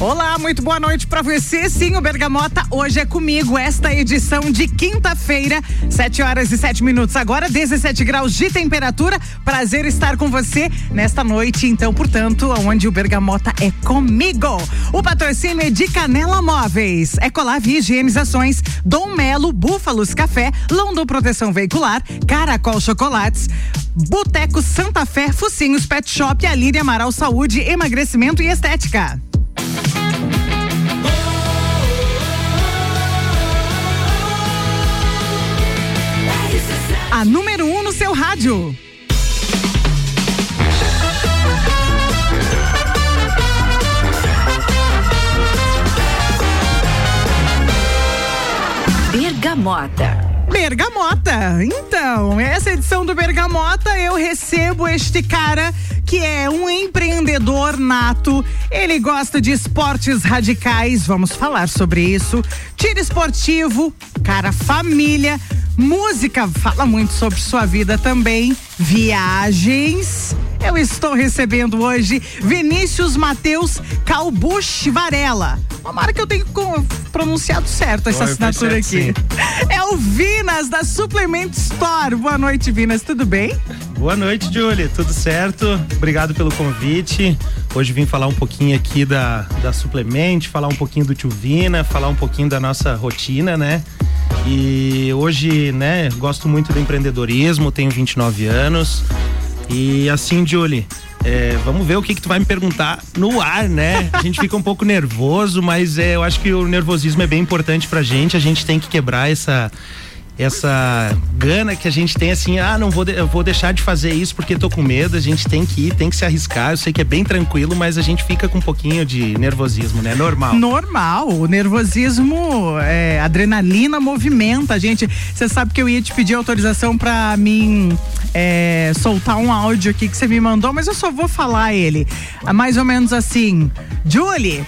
Olá, muito boa noite para você. Sim, o Bergamota hoje é comigo. Esta edição de quinta-feira, 7 horas e 7 minutos. Agora, 17 graus de temperatura. Prazer estar com você nesta noite. Então, portanto, onde o Bergamota é comigo. O patrocínio é de Canela Móveis, Ecolave Higienizações, Dom Melo, Búfalos Café, London Proteção Veicular, Caracol Chocolates, Boteco Santa Fé, Focinhos Pet Shop, Aline Amaral Saúde, Emagrecimento e Estética. A número 1 um no seu rádio. Bergamota. Bergamota. Então, essa edição do Bergamota eu recebo este cara que é um empreendedor nato. Ele gosta de esportes radicais, vamos falar sobre isso. Tiro esportivo, cara família, música, fala muito sobre sua vida também, viagens. Eu estou recebendo hoje Vinícius Mateus Calbuch Varela. Tomara que eu tenha pronunciado certo essa Oi, assinatura aqui. Sim. É o Vinas da Suplement Store. Boa noite, Vinas, tudo bem? Boa noite, Julie. Tudo certo? Obrigado pelo convite. Hoje vim falar um pouquinho aqui da, da Suplement, falar um pouquinho do Tio Vina, falar um pouquinho da nossa rotina, né? E hoje, né, gosto muito do empreendedorismo, tenho 29 anos. E assim, Julie, é, vamos ver o que, que tu vai me perguntar no ar, né? A gente fica um pouco nervoso, mas é, eu acho que o nervosismo é bem importante pra gente. A gente tem que quebrar essa essa gana que a gente tem assim, ah, não vou, de, eu vou deixar de fazer isso porque tô com medo, a gente tem que ir, tem que se arriscar. Eu sei que é bem tranquilo, mas a gente fica com um pouquinho de nervosismo, né? Normal. Normal. O nervosismo, é, adrenalina movimenta a gente. Você sabe que eu ia te pedir autorização para mim é, soltar um áudio aqui que você me mandou, mas eu só vou falar ele. Mais ou menos assim. Julie,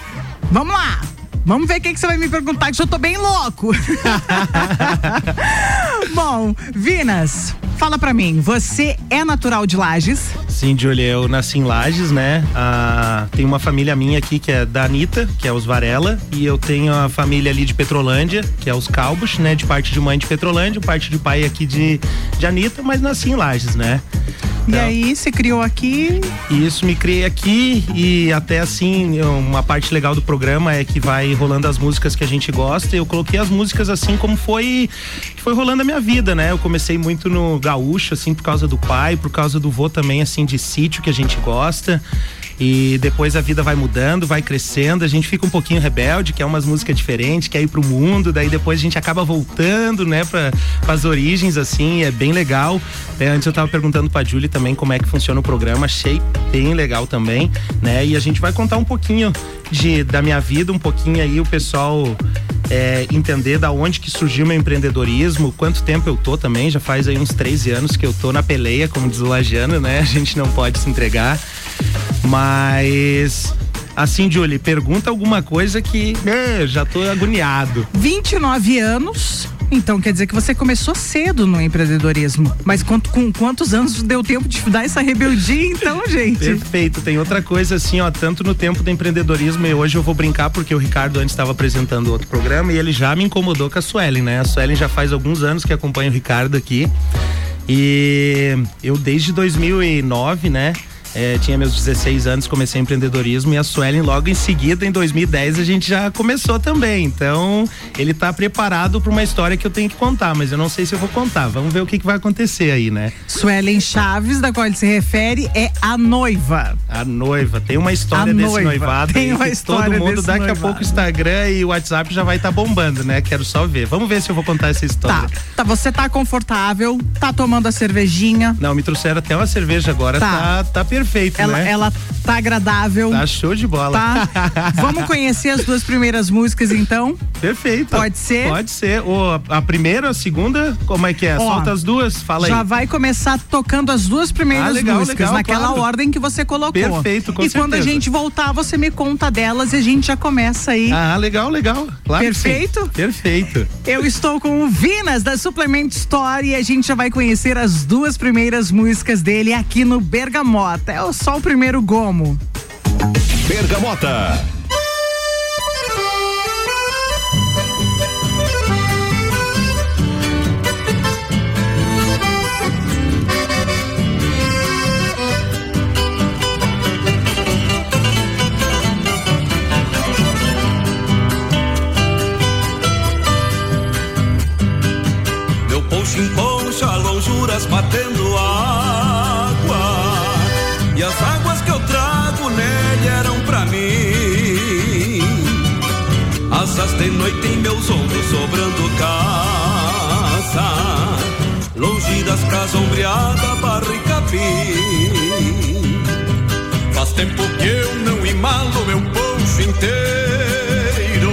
vamos lá. Vamos ver o que, que você vai me perguntar, que eu tô bem louco. Bom, Vinas, fala pra mim, você é natural de Lages? Sim, Julia, eu nasci em Lages, né? Ah, tem uma família minha aqui que é da Anitta, que é os Varela, e eu tenho a família ali de Petrolândia, que é os Calbos, né? De parte de mãe de Petrolândia, parte de pai aqui de, de Anitta, mas nasci em Lages, né? Então, e aí, você criou aqui? Isso, me criei aqui e até assim, uma parte legal do programa é que vai rolando as músicas que a gente gosta. Eu coloquei as músicas assim como foi foi rolando a minha vida, né? Eu comecei muito no gaúcho, assim, por causa do pai, por causa do vô também, assim, de sítio que a gente gosta. E depois a vida vai mudando, vai crescendo, a gente fica um pouquinho rebelde, quer umas músicas diferentes, quer ir pro mundo, daí depois a gente acaba voltando, né, para as origens, assim, é bem legal. É, antes eu tava perguntando pra Julie também como é que funciona o programa, achei bem legal também, né? E a gente vai contar um pouquinho de, da minha vida, um pouquinho aí o pessoal é, entender da onde que surgiu meu empreendedorismo, quanto tempo eu tô também, já faz aí uns 13 anos que eu tô na peleia, como diz o Lagiano, né? A gente não pode se entregar. Mas Assim, Julie, pergunta alguma coisa que é, já tô agoniado. 29 anos. Então quer dizer que você começou cedo no empreendedorismo. Mas quanto, com quantos anos deu tempo de dar essa rebeldia, então, gente? Perfeito. Tem outra coisa assim, ó, tanto no tempo do empreendedorismo e hoje eu vou brincar porque o Ricardo antes estava apresentando outro programa e ele já me incomodou com a Suelen, né? A Suelen já faz alguns anos que acompanha o Ricardo aqui. E eu desde 2009, né? É, tinha meus 16 anos, comecei empreendedorismo e a Suelen logo em seguida, em 2010, a gente já começou também. Então, ele tá preparado para uma história que eu tenho que contar, mas eu não sei se eu vou contar. Vamos ver o que, que vai acontecer aí, né? Suelen Chaves, da qual ele se refere, é a noiva. A noiva. Tem uma história a desse noiva. noivado. Tem uma história Todo mundo, daqui noivado. a pouco, o Instagram e o WhatsApp já vai estar tá bombando, né? Quero só ver. Vamos ver se eu vou contar essa história. Tá, tá você tá confortável, tá tomando a cervejinha. Não, me trouxeram até uma cerveja agora, tá, tá, tá perfeito perfeito, ela, né? Ela tá agradável. Tá show de bola. Tá. Vamos conhecer as duas primeiras músicas, então? Perfeito. Pode ser? Pode ser. O, a primeira, a segunda, como é que é? Ó, Solta as duas, fala já aí. Já vai começar tocando as duas primeiras ah, legal, músicas, legal, naquela claro. ordem que você colocou. Perfeito, com E certeza. quando a gente voltar, você me conta delas e a gente já começa aí. Ah, legal, legal. Claro Perfeito? Perfeito. Eu estou com o Vinas da Suplement Store e a gente já vai conhecer as duas primeiras músicas dele aqui no Bergamota. É só o primeiro como? Bergamota. Meu em. De noite em meus ombros sobrando casa Longe das casas ombreadas, barra e capim. Faz tempo que eu não imalo meu poncho inteiro.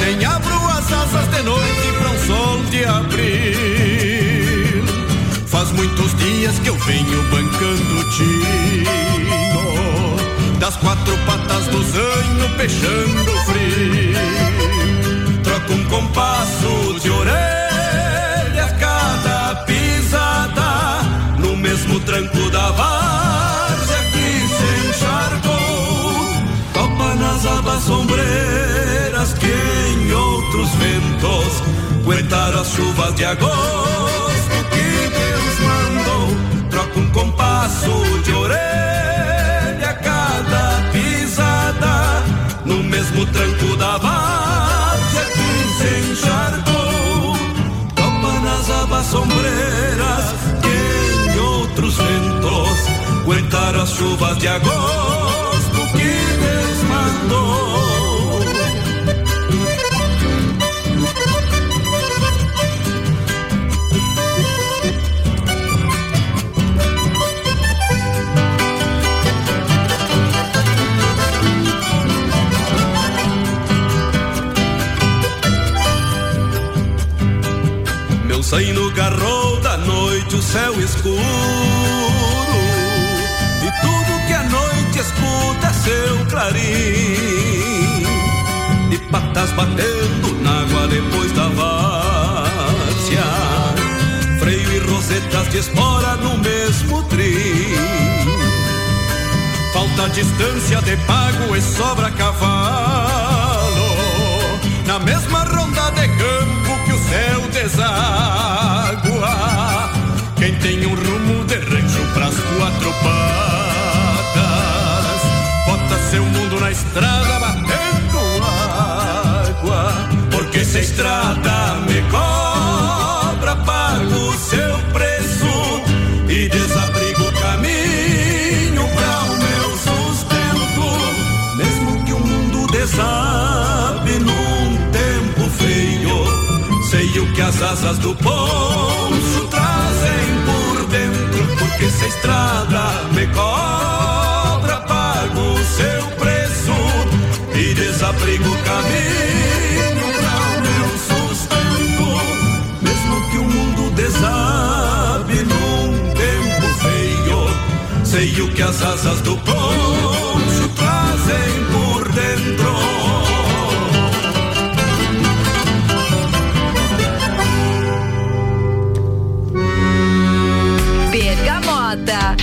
Nem abro as asas de noite para um sol de abril. Faz muitos dias que eu venho bancando tino. Das quatro patas do zanho peixando frio um compasso de orelha a cada pisada No mesmo tranco da várzea que se encharcou. Topa nas abas sombreiras que em outros ventos Aguentaram as chuvas de agosto que Deus mandou. Troco um compasso de orelha Chuvas de agosto que Deus mandou. Meu sangue garrou da noite o céu escuro noite escuta seu clarim. De patas batendo na água depois da várzea. Freio e rosetas de espora no mesmo trim. Falta distância de pago e sobra cavalo. Na mesma ronda de campo que o céu deságua Quem tem um rumo de rancho pras quatro Bota seu mundo na estrada batendo água. Porque se a estrada me cobra Pago seu preço E desabrigo o caminho pra o meu sustento. Mesmo que o mundo desabe num tempo feio Sei o que as asas do poncho trazem por dentro. Porque se a estrada me cobra O que as asas do poncho trazem por dentro Bergamota.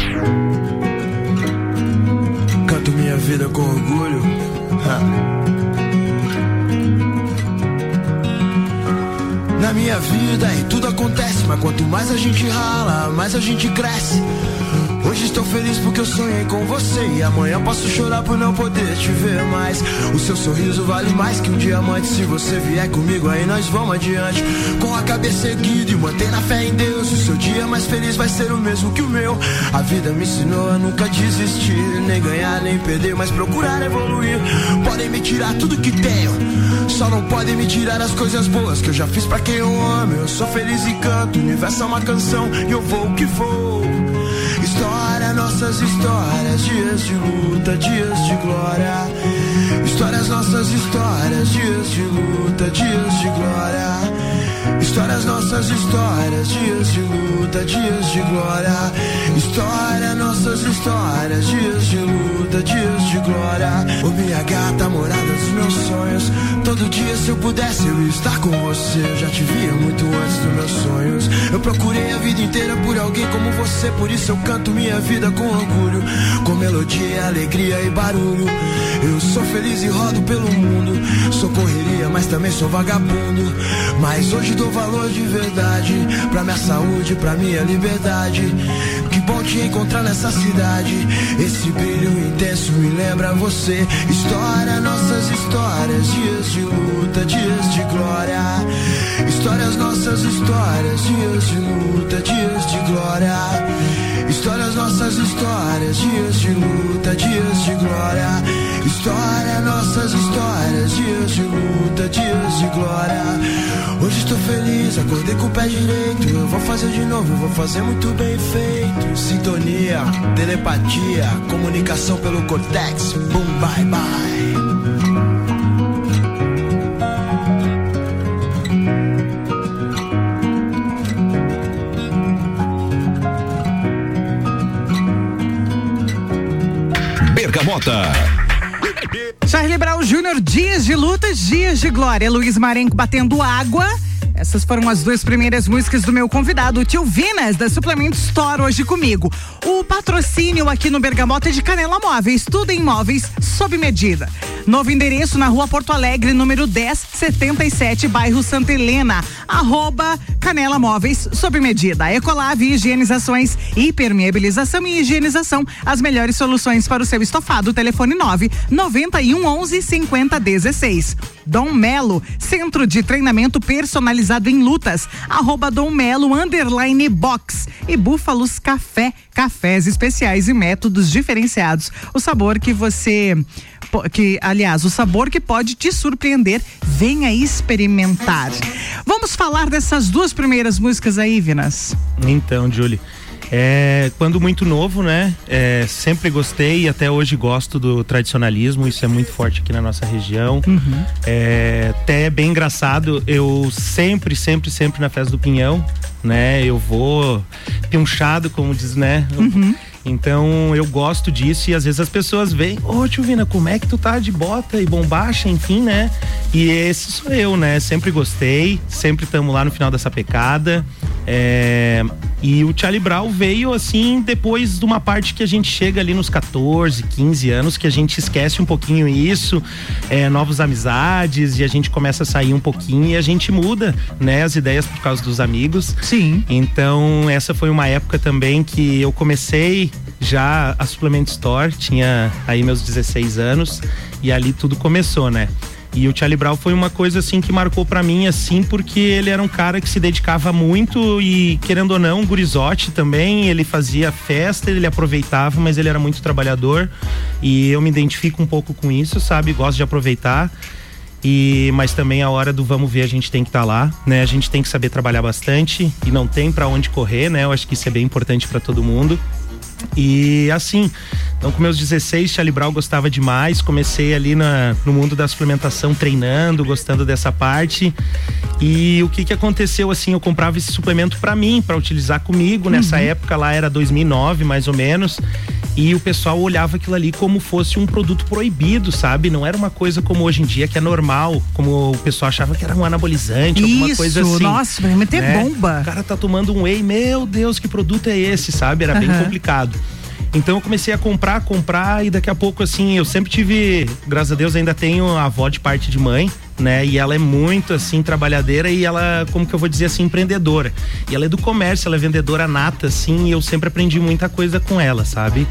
Canto minha vida com orgulho. Ha. Na minha vida e tudo acontece, mas quanto mais a gente rala, mais a gente cresce. Hoje estou feliz porque eu sonhei com você e amanhã posso chorar por não poder te ver mais. O seu sorriso vale mais que um diamante. Se você vier comigo, aí nós vamos adiante. Com a cabeça erguida e manter a fé em Deus. O seu dia mais feliz vai ser o mesmo que o meu. A vida me ensinou a nunca desistir, nem ganhar nem perder, mas procurar evoluir. Podem me tirar tudo que tenho, só não podem me tirar as coisas boas que eu já fiz pra quem eu amo. Eu sou feliz e canto. O universo é uma canção e eu vou que vou. História, nossas histórias, dias de luta, dias de glória. Histórias, nossas histórias, dias de luta, dias de glória. Histórias, nossas histórias, dias de luta, dias de glória. História, nossas histórias, dias de luta, dias de glória. Ô minha gata, morada dos meus sonhos. Todo dia, se eu pudesse, eu estar com você. Eu já te via muito antes dos meus sonhos. Eu procurei a vida inteira por alguém como você. Por isso eu canto minha vida com orgulho. Com melodia, alegria e barulho. Eu sou feliz e rodo pelo mundo. Sou correria, mas também sou vagabundo. Mas hoje dou valor de verdade pra minha saúde, pra minha liberdade. Que bom te encontrar nessa cidade. Esse brilho intenso me lembra você. História, nossas histórias, dias de luta, dias de glória. Histórias, nossas histórias, dias de luta, dias de glória. Histórias, nossas histórias, dias de luta, dias de glória. História, nossas histórias, dias de luta, 30 dias de glória. Hoje estou feliz, acordei com o pé direito. Eu vou fazer de novo, vou fazer muito bem feito. Sintonia, telepatia, comunicação pelo cortex. Boom, bye, bye. Bergamota. Charlie Brown Júnior, dias de lutas, dias de glória. Luiz Marenco batendo água. Essas foram as duas primeiras músicas do meu convidado, o tio Vinas, da Suplemento Store, hoje comigo. O patrocínio aqui no Bergamota é de Canela Móveis, tudo em móveis sob medida. Novo endereço na rua Porto Alegre, número 1077, bairro Santa Helena. Arroba Canela Móveis sob medida. Ecolave, higienizações, hipermeabilização e higienização. As melhores soluções para o seu estofado. Telefone 9 91 11 50 16. Dom Melo, Centro de Treinamento Personalizado em Lutas. Arroba Dom Melo, underline box. E Búfalos Café, cafés especiais e métodos diferenciados. O sabor que você que, aliás, o sabor que pode te surpreender, venha experimentar. Vamos falar dessas duas primeiras músicas aí, Vinas. Então, Julie. É, quando muito novo, né? É, sempre gostei e até hoje gosto do tradicionalismo, isso é muito forte aqui na nossa região. Uhum. É, até é bem engraçado, eu sempre, sempre, sempre na festa do Pinhão, né? Eu vou pinchado, como diz, né? Uhum. Então eu gosto disso e às vezes as pessoas veem, ô oh, tio Vina, como é que tu tá de bota e bombacha, enfim, né? E esse sou eu, né? Sempre gostei, sempre estamos lá no final dessa pecada. É... E o Charlie Brown veio assim depois de uma parte que a gente chega ali nos 14, 15 anos, que a gente esquece um pouquinho isso, é, novas amizades, e a gente começa a sair um pouquinho e a gente muda, né, as ideias por causa dos amigos. Sim. Então, essa foi uma época também que eu comecei já a Suplement Store, tinha aí meus 16 anos, e ali tudo começou, né? E o Charlie Brown foi uma coisa assim que marcou para mim assim, porque ele era um cara que se dedicava muito e querendo ou não, gurizote também, ele fazia festa, ele aproveitava, mas ele era muito trabalhador e eu me identifico um pouco com isso, sabe? Gosto de aproveitar. E mas também a hora do vamos ver a gente tem que estar tá lá, né? A gente tem que saber trabalhar bastante e não tem para onde correr, né? Eu acho que isso é bem importante para todo mundo. E assim, então com meus 16, Charlie Brown gostava demais, comecei ali na, no mundo da suplementação treinando, gostando dessa parte. E o que que aconteceu assim, eu comprava esse suplemento para mim, para utilizar comigo, nessa uhum. época lá era 2009 mais ou menos. E o pessoal olhava aquilo ali como fosse um produto proibido, sabe? Não era uma coisa como hoje em dia, que é normal, como o pessoal achava que era um anabolizante, Isso, alguma coisa assim. Nossa, vai meter né? bomba. O cara tá tomando um whey, meu Deus, que produto é esse, sabe? Era uhum. bem complicado. Então eu comecei a comprar, comprar e daqui a pouco assim, eu sempre tive, graças a Deus ainda tenho a avó de parte de mãe, né? E ela é muito assim trabalhadeira e ela, como que eu vou dizer assim, empreendedora. E ela é do comércio, ela é vendedora nata assim, e eu sempre aprendi muita coisa com ela, sabe?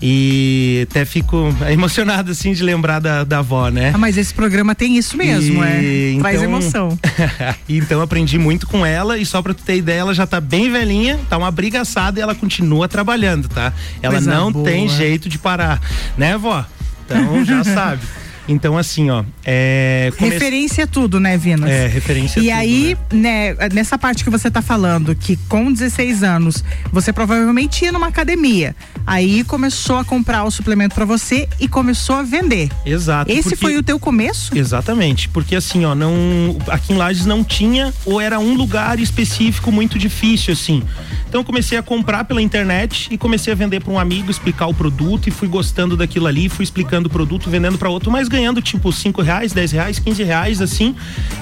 E até fico emocionado assim de lembrar da, da avó, né? Ah, mas esse programa tem isso mesmo, e, é. Então, Traz emoção. então aprendi muito com ela e só pra tu ter ideia, ela já tá bem velhinha, tá uma brigaçada e ela continua trabalhando, tá? Ela Coisa não boa. tem jeito de parar, né, vó? Então já sabe. Então, assim, ó. É, come... Referência a tudo, né, Vinas? É, referência E a tudo, aí, né? né? nessa parte que você tá falando, que com 16 anos, você provavelmente ia numa academia. Aí começou a comprar o suplemento para você e começou a vender. Exato. Esse porque... foi o teu começo? Exatamente. Porque assim, ó, não. Aqui em Lages não tinha, ou era um lugar específico muito difícil, assim. Então eu comecei a comprar pela internet e comecei a vender para um amigo, explicar o produto e fui gostando daquilo ali, fui explicando o produto, vendendo para outro, mas ganhando tipo cinco reais, dez reais, quinze reais assim,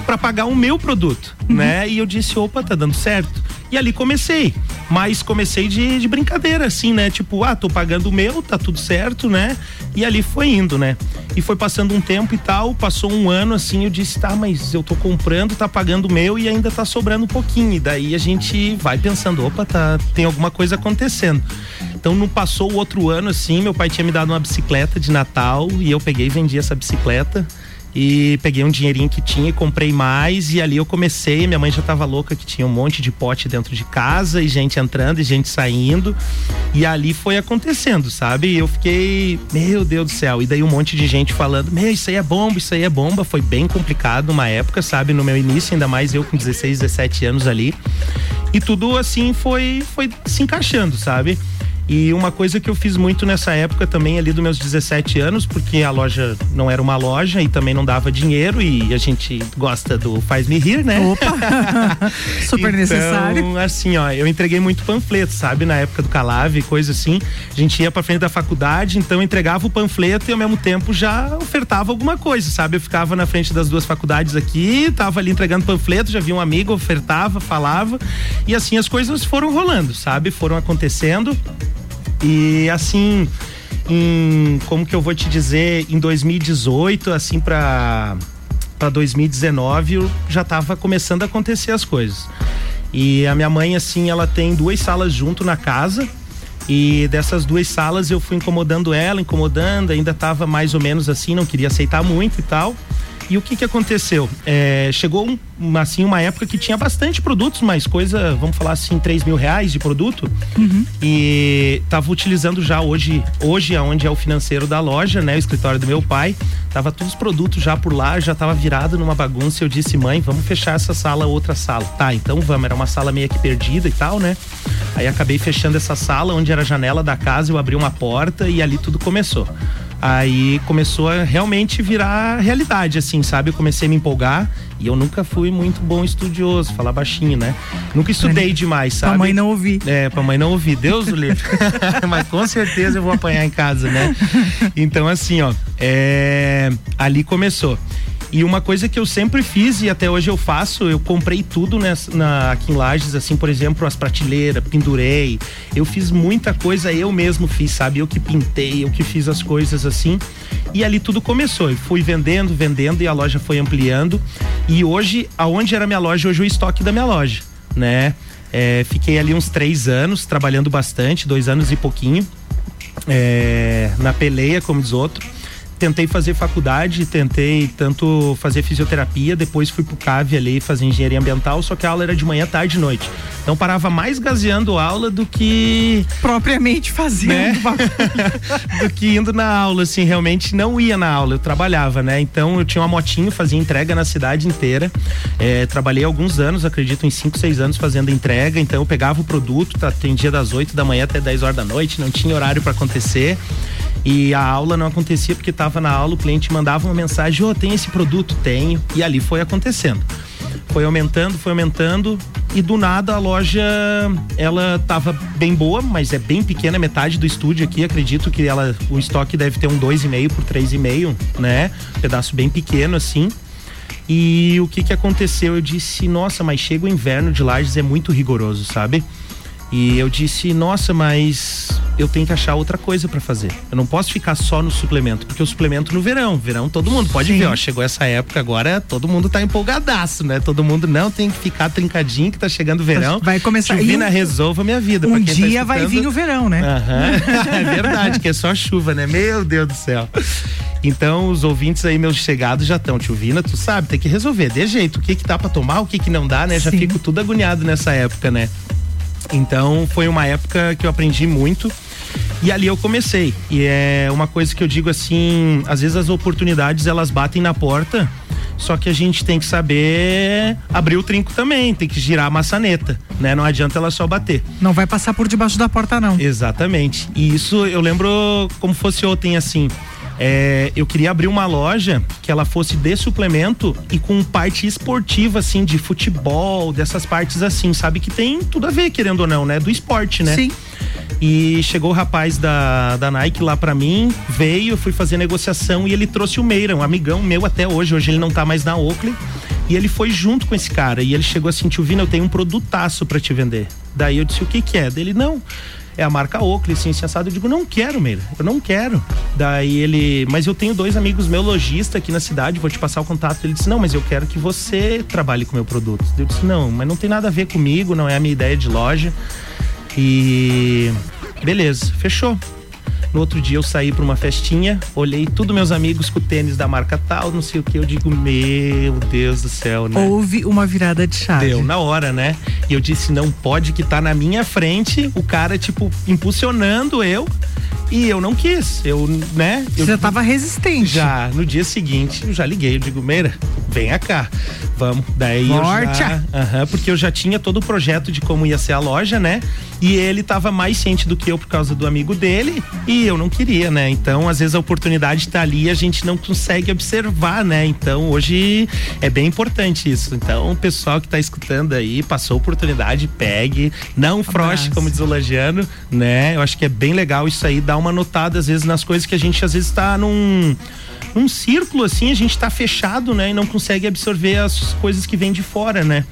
para pagar o meu produto, uhum. né? E eu disse, opa, tá dando certo. E ali comecei, mas comecei de, de brincadeira assim, né? Tipo, ah, tô pagando o meu, tá tudo certo, né? E ali foi indo, né? E foi passando um tempo e tal, passou um ano assim, eu disse, tá, mas eu tô comprando, tá pagando o meu e ainda tá sobrando um pouquinho. E daí a gente vai pensando, opa, tá, tem alguma coisa acontecendo. Então não passou o outro ano assim, meu pai tinha me dado uma bicicleta de Natal e eu peguei e vendi essa bicicleta E peguei um dinheirinho que tinha e comprei mais. E ali eu comecei. Minha mãe já tava louca que tinha um monte de pote dentro de casa e gente entrando e gente saindo. E ali foi acontecendo, sabe? Eu fiquei, meu Deus do céu. E daí um monte de gente falando: Meu, isso aí é bomba, isso aí é bomba. Foi bem complicado uma época, sabe? No meu início, ainda mais eu com 16, 17 anos ali. E tudo assim foi, foi se encaixando, sabe? E uma coisa que eu fiz muito nessa época também, ali dos meus 17 anos, porque a loja não era uma loja e também não dava dinheiro e a gente gosta do faz me rir, né? Opa! Super então, necessário. assim, ó, eu entreguei muito panfleto, sabe? Na época do Calave, coisa assim. A gente ia pra frente da faculdade, então eu entregava o panfleto e ao mesmo tempo já ofertava alguma coisa, sabe? Eu ficava na frente das duas faculdades aqui, tava ali entregando panfleto, já vi um amigo, ofertava, falava. E assim as coisas foram rolando, sabe? Foram acontecendo. E assim, em, como que eu vou te dizer, em 2018, assim para para 2019, eu já estava começando a acontecer as coisas. E a minha mãe assim, ela tem duas salas junto na casa. E dessas duas salas eu fui incomodando ela, incomodando, ainda estava mais ou menos assim, não queria aceitar muito e tal. E o que que aconteceu? É, chegou um, uma, assim, uma época que tinha bastante produtos, mas coisa, vamos falar assim, 3 mil reais de produto. Uhum. E tava utilizando já hoje, hoje aonde é o financeiro da loja, né? O escritório do meu pai. Tava todos os produtos já por lá, já tava virado numa bagunça. Eu disse, mãe, vamos fechar essa sala, outra sala. Tá, então vamos. Era uma sala meio que perdida e tal, né? Aí acabei fechando essa sala, onde era a janela da casa, eu abri uma porta e ali tudo começou aí começou a realmente virar realidade, assim, sabe? Eu comecei a me empolgar e eu nunca fui muito bom estudioso, falar baixinho, né? Nunca estudei demais, sabe? Pra mãe não ouvir. É, pra mãe não ouvir. Deus o livre. Mas com certeza eu vou apanhar em casa, né? Então, assim, ó, é... ali começou. E uma coisa que eu sempre fiz e até hoje eu faço, eu comprei tudo nessa, na, aqui em Lages, assim, por exemplo, as prateleiras, pendurei. Eu fiz muita coisa, eu mesmo fiz, sabe? Eu que pintei, eu que fiz as coisas assim. E ali tudo começou. Eu fui vendendo, vendendo e a loja foi ampliando. E hoje, aonde era minha loja, hoje é o estoque da minha loja, né? É, fiquei ali uns três anos trabalhando bastante, dois anos e pouquinho. É, na peleia, como diz outro tentei fazer faculdade, tentei tanto fazer fisioterapia, depois fui pro CAV ali fazer engenharia ambiental, só que a aula era de manhã, tarde e noite. Então parava mais gaseando aula do que propriamente fazendo né? do que indo na aula, assim, realmente não ia na aula, eu trabalhava, né? Então eu tinha uma motinho, fazia entrega na cidade inteira. É, trabalhei alguns anos, acredito em 5, 6 anos fazendo entrega, então eu pegava o produto, tá, atendia das 8 da manhã até 10 horas da noite, não tinha horário para acontecer. E a aula não acontecia porque estava na aula, o cliente mandava uma mensagem: Ô, oh, tem esse produto? Tenho. E ali foi acontecendo. Foi aumentando, foi aumentando e do nada a loja ela tava bem boa, mas é bem pequena, metade do estúdio aqui, acredito que ela o estoque deve ter um dois e meio por três e meio, né? Um pedaço bem pequeno assim. E o que que aconteceu? Eu disse, nossa, mas chega o inverno de Lages é muito rigoroso, sabe? E eu disse, nossa, mas eu tenho que achar outra coisa para fazer. Eu não posso ficar só no suplemento, porque o suplemento no verão, verão todo mundo pode Sim. ver, ó, chegou essa época agora, todo mundo tá empolgadaço, né? Todo mundo não tem que ficar trincadinho que tá chegando o verão. Vai começar. Chuvina um, resolva minha vida. Um tá dia tá vai vir o verão, né? Uhum. é verdade, que é só chuva, né? Meu Deus do céu. Então, os ouvintes aí, meus chegados, já estão. Tio Vina, tu sabe, tem que resolver de jeito. O que que dá pra tomar, o que que não dá, né? Já Sim. fico tudo agoniado nessa época, né? Então foi uma época que eu aprendi muito. E ali eu comecei. E é uma coisa que eu digo assim, às vezes as oportunidades elas batem na porta, só que a gente tem que saber abrir o trinco também, tem que girar a maçaneta, né? Não adianta ela só bater. Não vai passar por debaixo da porta não. Exatamente. E isso eu lembro como fosse ontem assim. É, eu queria abrir uma loja que ela fosse de suplemento e com parte esportiva, assim, de futebol, dessas partes assim, sabe? Que tem tudo a ver, querendo ou não, né? Do esporte, né? Sim. E chegou o rapaz da, da Nike lá para mim, veio, fui fazer negociação e ele trouxe o Meira, um amigão meu até hoje. Hoje ele não tá mais na Oakley. E ele foi junto com esse cara. E ele chegou assim: Tio Vina, eu tenho um produtaço para te vender. Daí eu disse: O que que é? Dele, não é a marca Oakley, sim, assado. Eu digo, não quero, Meira, eu não quero. Daí ele, mas eu tenho dois amigos meu lojista aqui na cidade, vou te passar o contato. Ele disse, não, mas eu quero que você trabalhe com meu produto. Eu disse, não, mas não tem nada a ver comigo, não é a minha ideia de loja. E beleza, fechou. No outro dia eu saí para uma festinha, olhei tudo meus amigos com tênis da marca tal, não sei o que, eu digo, meu Deus do céu, né? Houve uma virada de chave. Deu na hora, né? E eu disse, não pode que tá na minha frente, o cara, tipo, impulsionando eu. E eu não quis, eu, né? Eu, Você já tava resistente. Já, no dia seguinte, eu já liguei, eu digo, Meira, venha cá, vamos. Daí Morte. eu já, aham, porque eu já tinha todo o projeto de como ia ser a loja, né? E ele tava mais ciente do que eu por causa do amigo dele e eu não queria, né? Então, às vezes a oportunidade tá ali e a gente não consegue observar, né? Então, hoje é bem importante isso. Então, o pessoal que tá escutando aí, passou a oportunidade, pegue, não froche, como diz o Lagiano, né? Eu acho que é bem legal isso aí, dar uma notada às vezes nas coisas que a gente às vezes tá num num círculo assim, a gente tá fechado, né, e não consegue absorver as coisas que vêm de fora, né?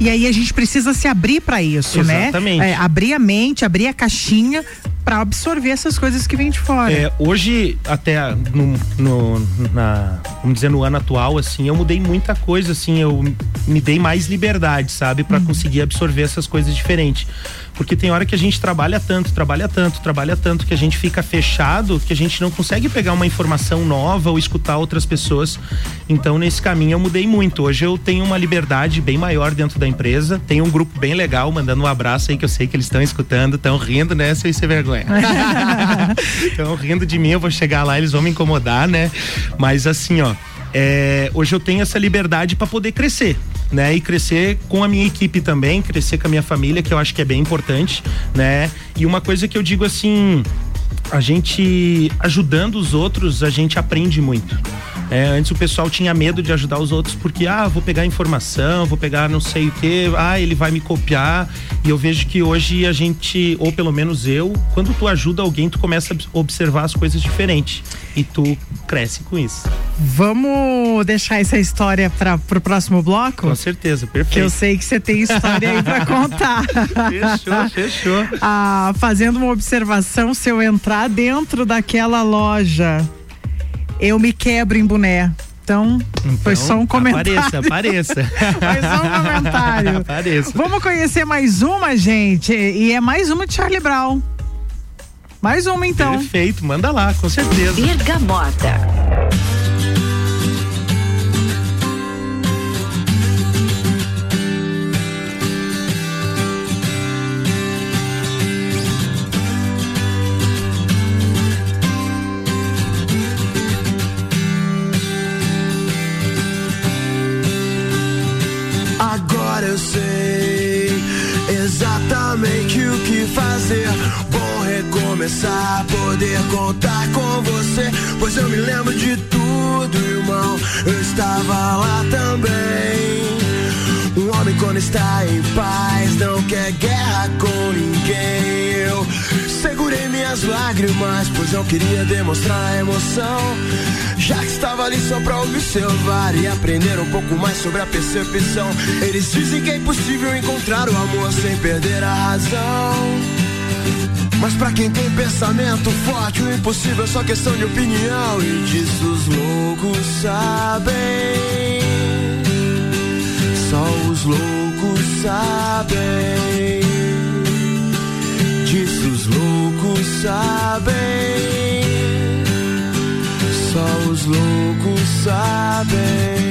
E aí a gente precisa se abrir para isso, Exatamente. né? É, abrir a mente, abrir a caixinha para absorver essas coisas que vêm de fora. É, hoje, até no, no- na, vamos dizer, no ano atual, assim, eu mudei muita coisa, assim, eu me dei mais liberdade, sabe, Pra conseguir absorver essas coisas diferentes. Porque tem hora que a gente trabalha tanto, trabalha tanto, trabalha tanto, que a gente fica fechado, que a gente não consegue pegar uma informação nova ou escutar outras pessoas. Então, nesse caminho, eu mudei muito. Hoje eu tenho uma liberdade bem maior dentro da empresa. Tem um grupo bem legal, mandando um abraço aí, que eu sei que eles estão escutando, estão rindo, né, sem ser vergonha. Estão rindo de mim, eu vou chegar lá, eles vão me incomodar, né? Mas assim, ó, é, hoje eu tenho essa liberdade para poder crescer. Né, e crescer com a minha equipe também, crescer com a minha família, que eu acho que é bem importante, né? E uma coisa que eu digo assim, a gente ajudando os outros, a gente aprende muito. É, antes o pessoal tinha medo de ajudar os outros porque, ah, vou pegar informação, vou pegar não sei o que, ah, ele vai me copiar. E eu vejo que hoje a gente, ou pelo menos eu, quando tu ajuda alguém, tu começa a obs- observar as coisas diferentes. E tu cresce com isso. Vamos deixar essa história para pro próximo bloco? Com certeza, Que eu perfeito. sei que você tem história aí para contar. Fechou, fechou. Ah, fazendo uma observação, se eu entrar dentro daquela loja, eu me quebro em boné. Então, foi Então, só um comentário. Apareça, apareça. Foi só um comentário. Apareça. Vamos conhecer mais uma, gente. E é mais uma de Charlie Brown. Mais uma, então. Perfeito, manda lá, com certeza. Bergamota. Eu sei exatamente o que fazer. Bom recomeçar, poder contar com você. Pois eu me lembro de tudo, irmão. Eu estava lá também. Um homem quando está em paz não quer guerra com ninguém. Eu segurei minhas lágrimas, pois não queria demonstrar emoção. Já que estava ali só pra observar e aprender um pouco mais sobre a percepção. Eles dizem que é impossível encontrar o amor sem perder a razão. Mas pra quem tem pensamento forte, o impossível é só questão de opinião. E disso os loucos sabem. Só os loucos sabem. Sabem. Só os loucos sabem.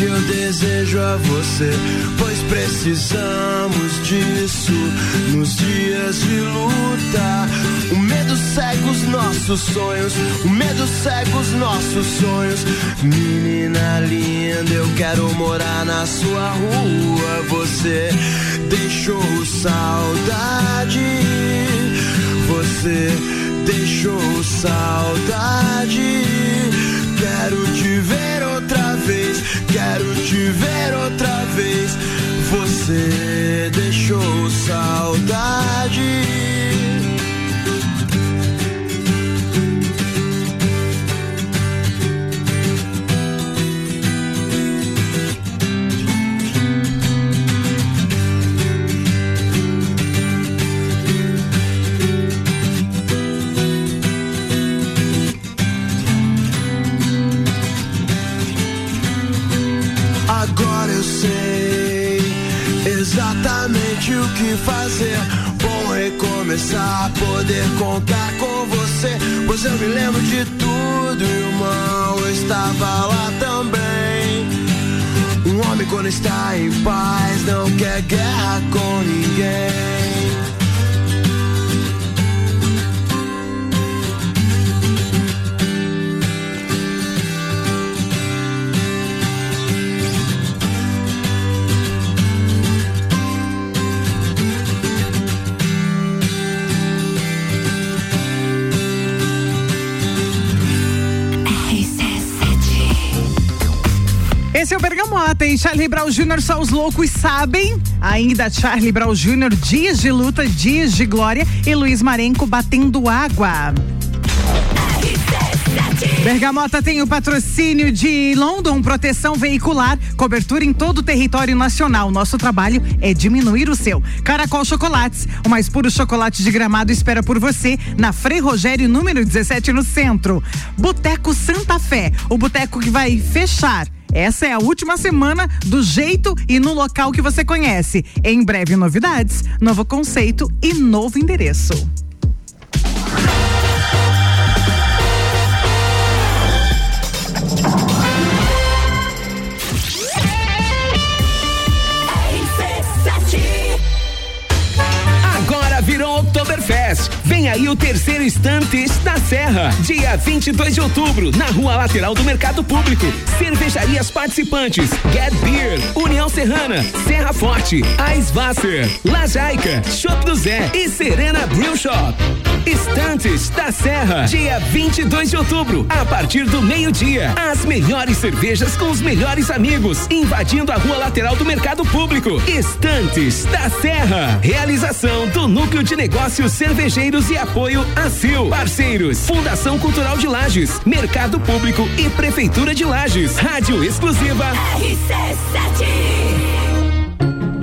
Eu desejo a você, pois precisamos disso nos dias de luta. O medo cega os nossos sonhos, o medo cega os nossos sonhos. Menina linda, eu quero morar na sua rua. Você deixou saudade, você deixou saudade. Quero te ver vez, quero te ver outra vez. Você deixou saudade. Recomeçar, poder contar com você. Pois eu me lembro de tudo, irmão. Eu estava lá também. Um homem quando está em paz não quer guerra com ninguém. Charlie Brown Jr. só os loucos sabem. Ainda Charlie Brown Jr. dias de luta, dias de glória e Luiz Marenco batendo água. Bergamota tem o patrocínio de London Proteção Veicular, cobertura em todo o território nacional. Nosso trabalho é diminuir o seu. Caracol Chocolates, o mais puro chocolate de gramado espera por você na Frei Rogério, número 17, no centro. Boteco Santa Fé, o boteco que vai fechar. Essa é a última semana do jeito e no local que você conhece. Em breve, novidades, novo conceito e novo endereço. Vem aí o terceiro Estantes da Serra. Dia 22 de outubro, na rua lateral do Mercado Público. Cervejarias participantes: Get Beer, União Serrana, Serra Forte, Eisvasser, La Jaica, Shop do Zé e Serena Brew Shop. Estantes da Serra, dia 22 de outubro, a partir do meio-dia. As melhores cervejas com os melhores amigos, invadindo a rua lateral do Mercado Público. Estantes da Serra. Realização do Núcleo de Negócios Cervejeiros e apoio a Sil. Parceiros: Fundação Cultural de Lages, Mercado Público e Prefeitura de Lages. Rádio exclusiva.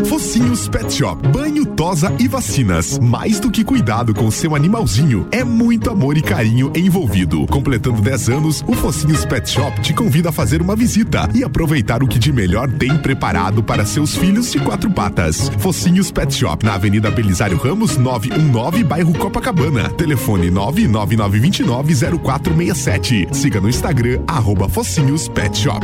Focinhos Pet Shop, banho, tosa e vacinas. Mais do que cuidado com seu animalzinho, é muito amor e carinho envolvido. Completando 10 anos, o Focinhos Pet Shop te convida a fazer uma visita e aproveitar o que de melhor tem preparado para seus filhos de quatro patas. Focinhos Pet Shop, na Avenida Belisário Ramos, 919, bairro Copacabana. Telefone 999290467. Siga no Instagram, arroba Focinhos Pet Shop.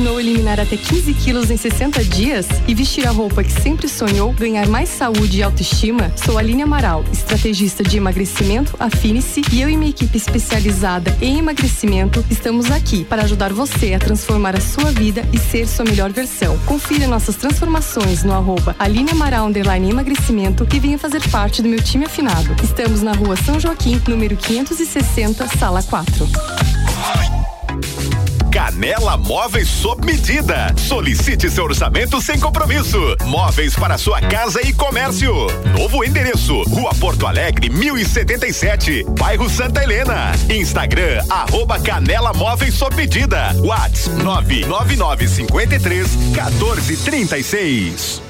Imaginou eliminar até 15 quilos em 60 dias? E vestir a roupa que sempre sonhou, ganhar mais saúde e autoestima? Sou Aline Amaral, estrategista de emagrecimento, afine-se e eu e minha equipe especializada em emagrecimento estamos aqui para ajudar você a transformar a sua vida e ser sua melhor versão. Confira nossas transformações no arroba Aline Amaral Underline Emagrecimento e venha fazer parte do meu time afinado. Estamos na rua São Joaquim, número 560, sala 4. Canela Móveis sob medida. Solicite seu orçamento sem compromisso. Móveis para sua casa e comércio. Novo endereço: Rua Porto Alegre, 1077, bairro Santa Helena. Instagram, arroba Canela Móveis sob medida. Whats 99953 1436.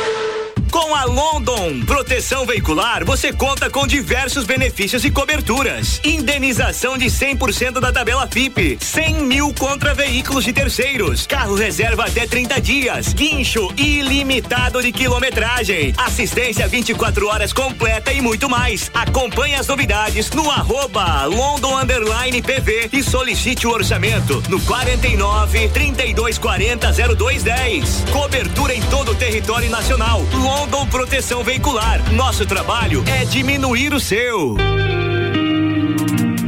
Com a London Proteção Veicular, você conta com diversos benefícios e coberturas. Indenização de 100% da tabela FIP, 100 mil contra veículos de terceiros, carro reserva até 30 dias, guincho ilimitado de quilometragem, assistência 24 horas completa e muito mais. Acompanhe as novidades no arroba London Underline PV e solicite o orçamento no 49 3240 0210. Cobertura em todo o território nacional. London Proteção Veicular. Nosso trabalho é diminuir o seu.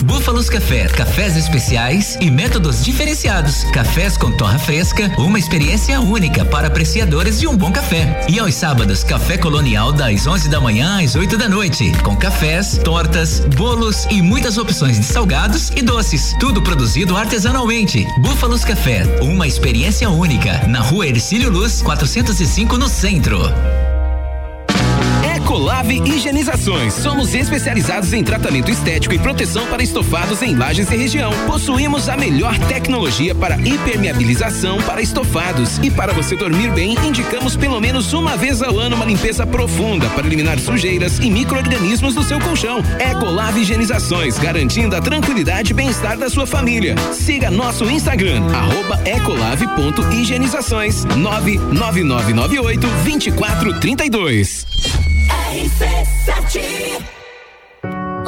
Búfalos Café, cafés especiais e métodos diferenciados. Cafés com torra fresca, uma experiência única para apreciadores de um bom café. E aos sábados, café colonial das 11 da manhã às 8 da noite, com cafés, tortas, bolos e muitas opções de salgados e doces. Tudo produzido artesanalmente. Búfalos Café, uma experiência única, na Rua Ercílio Luz, 405 no centro. Ecolave Higienizações. Somos especializados em tratamento estético e proteção para estofados em lajes e região. Possuímos a melhor tecnologia para hipermeabilização para estofados. E para você dormir bem, indicamos pelo menos uma vez ao ano uma limpeza profunda para eliminar sujeiras e micro-organismos do seu colchão. Ecolave Higienizações, garantindo a tranquilidade e bem-estar da sua família. Siga nosso Instagram, arroba ecolave.higienizações 99998 2432. RC7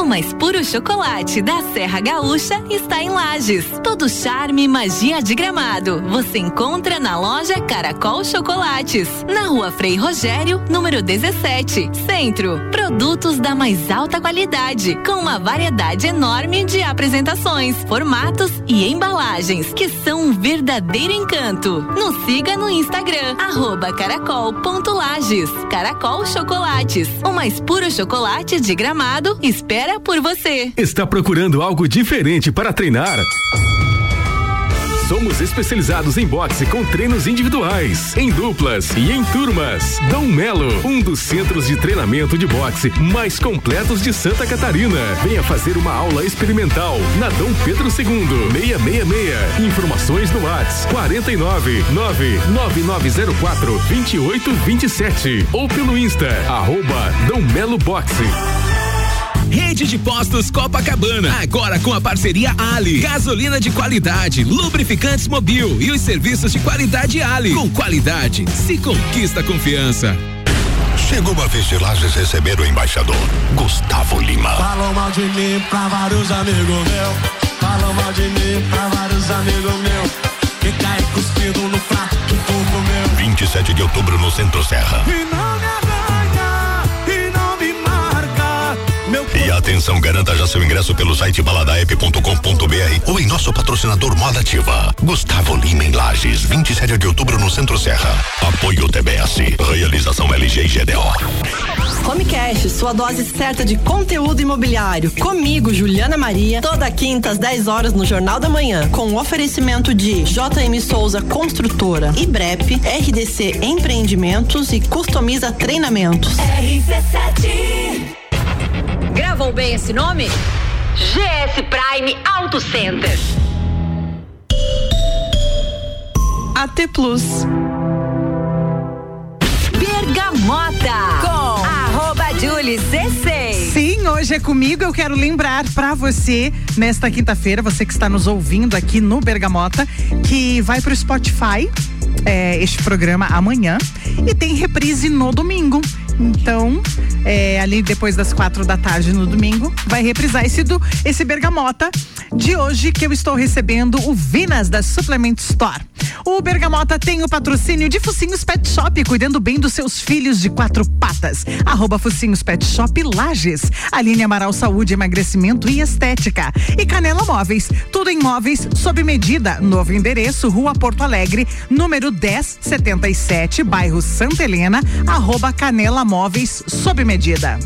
o mais puro chocolate da Serra Gaúcha está em Lages. Todo charme e magia de gramado. Você encontra na loja Caracol Chocolates. Na rua Frei Rogério, número 17, Centro. Produtos da mais alta qualidade, com uma variedade enorme de apresentações, formatos e embalagens, que são um verdadeiro encanto. Nos siga no Instagram, arroba caracol.lages. Caracol Chocolates. O mais puro chocolate de gramado espera por você. Está procurando algo diferente para treinar? Somos especializados em boxe com treinos individuais, em duplas e em turmas. Dom Melo, um dos centros de treinamento de boxe mais completos de Santa Catarina. Venha fazer uma aula experimental na Dom Pedro II, 666. Informações no WhatsApp 49 99904 2827 ou pelo Insta, arroba Dom Melo Boxe. Rede de Postos Copacabana, agora com a parceria Ali. Gasolina de qualidade, lubrificantes mobil e os serviços de qualidade Ali. Com qualidade, se conquista confiança. Chegou a vez de Lages receber o embaixador, Gustavo Lima. Falam mal de mim pra vários amigos meus. Falam mal de mim pra vários amigos meus. Que cai cuspido no prato que tu comeu. 27 de outubro no Centro Serra. E não me atenção, garanta já seu ingresso pelo site baladaep.com.br ou em nosso patrocinador Moda Ativa. Gustavo Lima em Lages, 27 de outubro no Centro Serra. Apoio TBS. Realização LG e GDO. Homecast, sua dose certa de conteúdo imobiliário. Comigo, Juliana Maria, toda quinta às 10 horas no Jornal da Manhã, com o oferecimento de JM Souza Construtora, IBREP, RDC Empreendimentos e Customiza Treinamentos. RC7. Gravou bem esse nome? GS Prime Auto Center. AT Plus. Bergamota. Com arroba Julie C6. Sim, hoje é comigo. Eu quero lembrar pra você, nesta quinta-feira, você que está nos ouvindo aqui no Bergamota, que vai pro Spotify é, este programa amanhã e tem reprise no domingo. Então, é, ali depois das quatro da tarde no domingo, vai reprisar esse, do, esse Bergamota de hoje que eu estou recebendo o Vinas da Supplement Store. O Bergamota tem o patrocínio de Focinhos Pet Shop, cuidando bem dos seus filhos de quatro patas. Arroba Focinhos Pet Shop Lages. Aline Amaral Saúde, Emagrecimento e Estética. E Canela Móveis, tudo em móveis sob medida. Novo endereço, Rua Porto Alegre, número 1077, bairro Santa Helena, arroba Canela Móveis sob medida.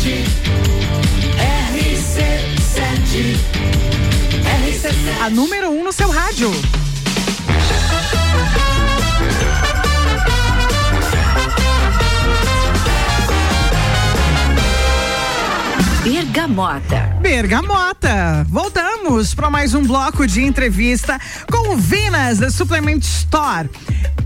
RC7 RC7 RC7 A número 1 um no seu rádio. Bergamota. Bergamota. Voltamos para mais um bloco de entrevista com o Vinas da Supplement Store.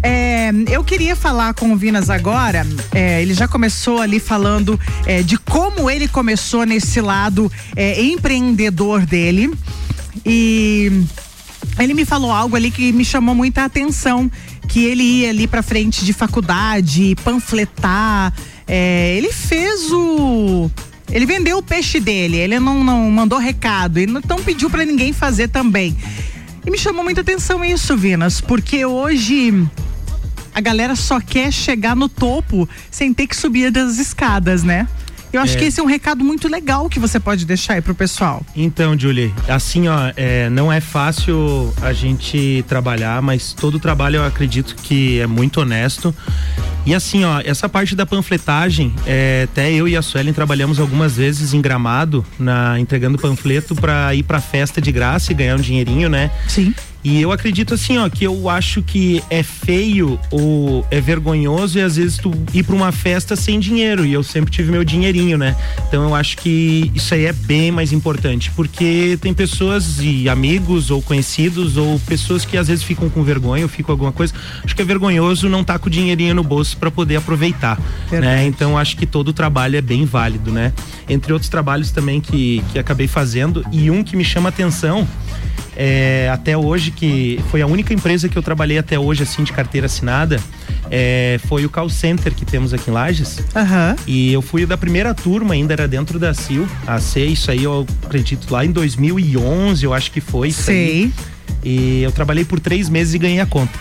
É, eu queria falar com o Vinas agora. é, ele já começou ali falando é, de como ele começou nesse lado é, empreendedor dele. E ele me falou algo ali que me chamou muita atenção, que ele ia ali para frente de faculdade, panfletar. é, ele fez o ele vendeu o peixe dele, ele não, não mandou recado, ele não pediu para ninguém fazer também. E me chamou muita atenção isso, Vinas, porque hoje a galera só quer chegar no topo sem ter que subir das escadas, né? Eu acho É. que esse é um recado muito legal que você pode deixar aí pro pessoal. Então, Julie, assim, ó, é, não é fácil a gente trabalhar, mas todo trabalho eu acredito que é muito honesto. E assim, ó, essa parte da panfletagem, é, até eu e a Suelen trabalhamos algumas vezes em Gramado, na, entregando panfleto pra ir pra festa de graça e ganhar um dinheirinho, né? Sim. E eu acredito assim, ó, que eu acho que é feio ou é vergonhoso e às vezes tu ir pra uma festa sem dinheiro. E eu sempre tive meu dinheirinho, né? Então eu acho que isso aí é bem mais importante. Porque tem pessoas e amigos ou conhecidos ou pessoas que às vezes ficam com vergonha ou ficam alguma coisa. Acho que é vergonhoso não estar tá com o dinheirinho no bolso para poder aproveitar. Né? Então acho que todo o trabalho é bem válido, né? Entre outros trabalhos também que, que acabei fazendo, e um que me chama atenção é, até hoje, que foi a única empresa que eu trabalhei até hoje, assim, de carteira assinada, é, foi o call center que temos aqui em Lages. Aham. E eu fui da primeira turma, ainda era dentro da CIL, a C, isso aí eu acredito lá em 2011, eu acho que foi. Sei. E eu trabalhei por três meses e ganhei a conta.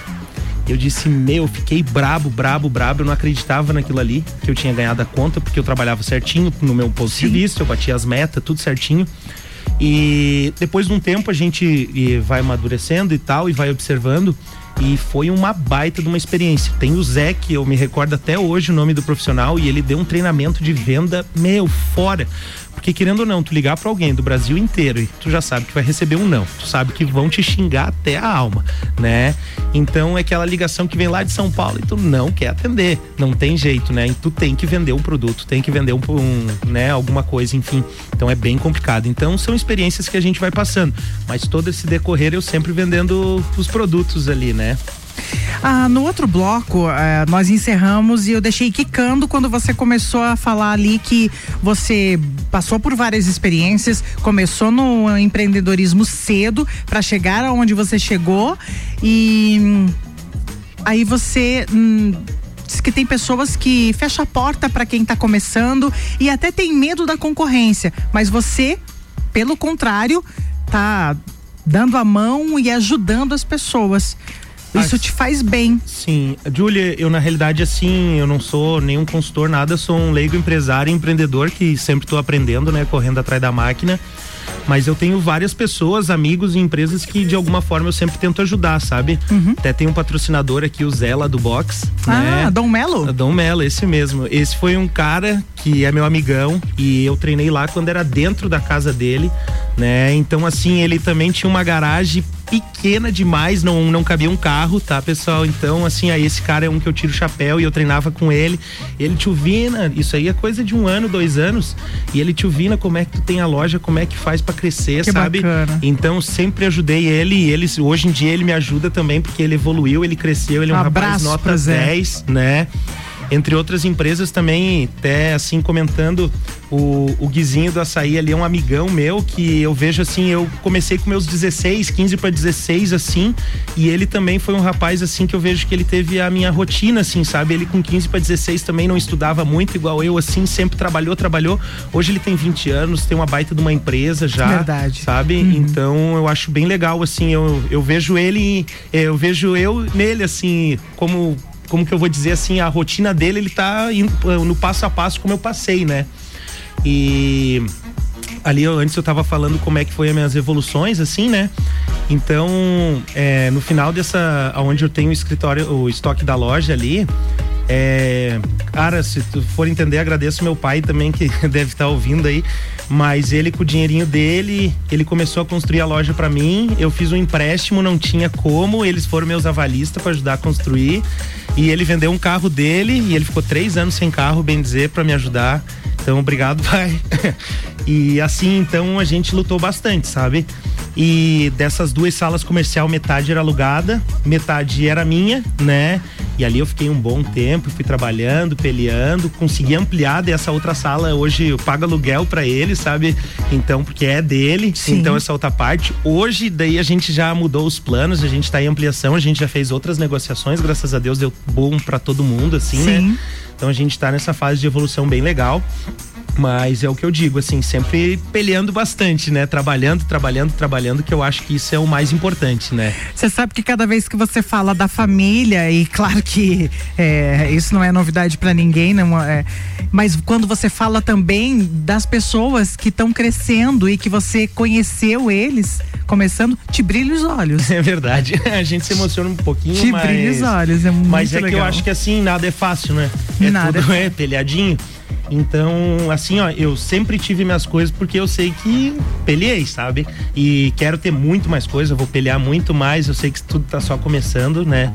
Eu disse, meu, fiquei brabo, brabo, brabo. Eu não acreditava naquilo ali, que eu tinha ganhado a conta, porque eu trabalhava certinho no meu posto de serviço, eu batia as metas, tudo certinho. E depois de um tempo a gente vai amadurecendo e tal, e vai observando. E foi uma baita de uma experiência. Tem o Zé, que eu me recordo até hoje o nome do profissional, e ele deu um treinamento de venda, meu, fora. Porque querendo ou não, tu ligar para alguém do Brasil inteiro e tu já sabe que vai receber um não. Tu sabe que vão te xingar até a alma, né? Então é aquela ligação que vem lá de São Paulo e tu não quer atender. Não tem jeito, né? E tu tem que vender um produto, tem que vender um, um né, alguma coisa, enfim. Então é bem complicado. Então são experiências que a gente vai passando. Mas todo esse decorrer eu sempre vendendo os produtos ali, né? Ah, no outro bloco, eh, nós encerramos e eu deixei quicando quando você começou a falar ali que você passou por várias experiências, começou no empreendedorismo cedo para chegar aonde você chegou e hum, aí você. Hum, que tem pessoas que fecham a porta para quem está começando e até tem medo da concorrência, mas você, pelo contrário, tá dando a mão e ajudando as pessoas. Isso te faz bem. Sim, Júlia, eu na realidade assim, eu não sou nenhum consultor, nada, sou um leigo empresário e empreendedor que sempre estou aprendendo, né, correndo atrás da máquina. Mas eu tenho várias pessoas, amigos e empresas que de alguma forma eu sempre tento ajudar, sabe? Até tem um patrocinador aqui, o Zé lá do Box. né? Ah, Dom Melo? Dom Melo, esse mesmo. Esse foi um cara que é meu amigão e eu treinei lá quando era dentro da casa dele, né? Então assim, ele também tinha uma garagem pequena demais, não, não cabia um carro, tá, pessoal? Então, assim, aí esse cara é um que eu tiro o chapéu e eu treinava com ele. Ele te Vina, isso aí é coisa de um ano, dois anos. E ele te Vina, como é que tu tem a loja, como é que faz para crescer, Que sabe? bacana. Então, sempre ajudei ele e ele, hoje em dia, ele me ajuda também, porque ele evoluiu, ele cresceu, ele é um, Um rapaz nota pro Zé. 10, né? Entre outras empresas também, até assim, comentando, o, o Guizinho do Açaí ali é um amigão meu que eu vejo assim, eu comecei com meus 16, 15 para 16, assim, e ele também foi um rapaz assim que eu vejo que ele teve a minha rotina, assim, sabe? Ele com 15 para 16 também não estudava muito, igual eu, assim, sempre trabalhou, trabalhou. Hoje ele tem 20 anos, tem uma baita de uma empresa já. Verdade. Sabe? Então eu acho bem legal, assim, eu, eu vejo ele, eu vejo eu nele, assim, como como que eu vou dizer assim, a rotina dele, ele tá indo eh, no passo a passo como eu passei, né? E ali eu, antes eu tava falando como é que foi as minhas evoluções, assim, né? Então, é, no final dessa, onde eu tenho o escritório, o estoque da loja ali, é, cara, se tu for entender, agradeço meu pai também, que deve estar ouvindo aí. Mas ele, com o dinheirinho dele, ele começou a construir a loja pra mim. Eu fiz um empréstimo, não tinha como. Eles foram meus avalistas para ajudar a construir. E ele vendeu um carro dele e ele ficou três anos sem carro, bem dizer, para me ajudar. Então, obrigado, pai. e assim, então, a gente lutou bastante, sabe? E dessas duas salas comercial, metade era alugada, metade era minha, né? E ali eu fiquei um bom tempo, fui trabalhando, peleando, consegui ampliar dessa outra sala. Hoje eu pago aluguel para ele, sabe? Então, porque é dele. Sim. Então, essa outra parte. Hoje, daí a gente já mudou os planos, a gente tá em ampliação, a gente já fez outras negociações, graças a Deus deu bom para todo mundo, assim, Sim. né? Então a gente tá nessa fase de evolução bem legal. Mas é o que eu digo, assim, sempre peleando bastante, né? Trabalhando, trabalhando, trabalhando, que eu acho que isso é o mais importante, né? Você sabe que cada vez que você fala da família, e claro que é, isso não é novidade pra ninguém, não é, mas quando você fala também das pessoas que estão crescendo e que você conheceu eles, começando, te brilha os olhos. É verdade. A gente se emociona um pouquinho, Te mas... brilha os olhos, é muito Mas é que eu legal. acho que assim, nada é fácil, né? É Nada é tudo é peleadinho. Então, assim, ó, eu sempre tive minhas coisas porque eu sei que peleei, sabe? E quero ter muito mais coisa, vou pelear muito mais. Eu sei que tudo tá só começando, né?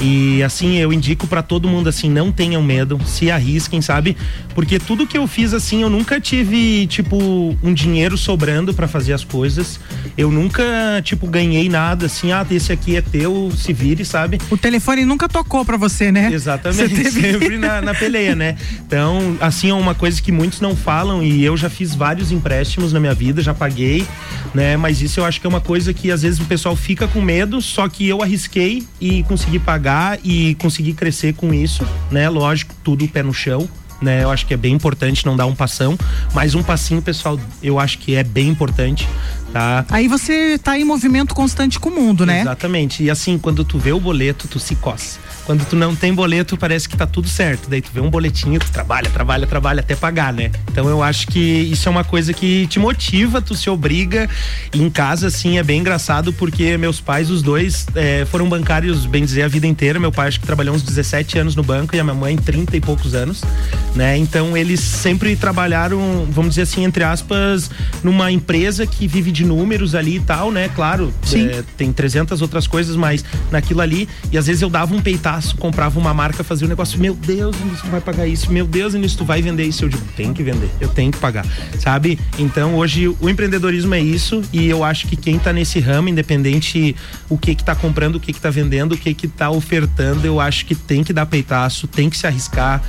E assim, eu indico para todo mundo assim, não tenham medo, se arrisquem, sabe? Porque tudo que eu fiz assim, eu nunca tive tipo um dinheiro sobrando para fazer as coisas. Eu nunca tipo ganhei nada assim, ah, esse aqui é teu, se vire, sabe? O telefone nunca tocou para você, né? Exatamente, Você teve- sempre na, na peleia, né? Então, assim, é uma coisa que muitos não falam e eu já fiz vários empréstimos na minha vida, já paguei, né? Mas isso eu acho que é uma coisa que às vezes o pessoal fica com medo, só que eu arrisquei e consegui pagar e consegui crescer com isso, né? Lógico, tudo pé no chão. Né, eu acho que é bem importante não dar um passão, mas um passinho, pessoal, eu acho que é bem importante, tá? Aí você tá em movimento constante com o mundo, né? Exatamente. E assim, quando tu vê o boleto, tu se coça. Quando tu não tem boleto, parece que tá tudo certo. Daí tu vê um boletinho, tu trabalha, trabalha, trabalha até pagar, né? Então eu acho que isso é uma coisa que te motiva, tu se obriga. E em casa, assim, é bem engraçado porque meus pais, os dois, eh, foram bancários, bem dizer, a vida inteira. Meu pai acho que trabalhou uns 17 anos no banco e a minha mãe 30 e poucos anos, né? Então eles sempre trabalharam, vamos dizer assim, entre aspas, numa empresa que vive de números ali e tal, né? Claro, Sim. eh, tem 300 outras coisas, mas naquilo ali, e às vezes eu dava um peitaço, comprava uma marca, fazia um negócio, meu Deus, Vinícius, tu vai pagar isso, meu Deus, Vinícius, tu vai vender isso. Eu digo, tem que vender, eu tenho que pagar, sabe? Então hoje o empreendedorismo é isso e eu acho que quem tá nesse ramo, independente o que que tá comprando, o que que tá vendendo, o que que tá ofertando, eu acho que tem que dar peitaço, tem que se arriscar,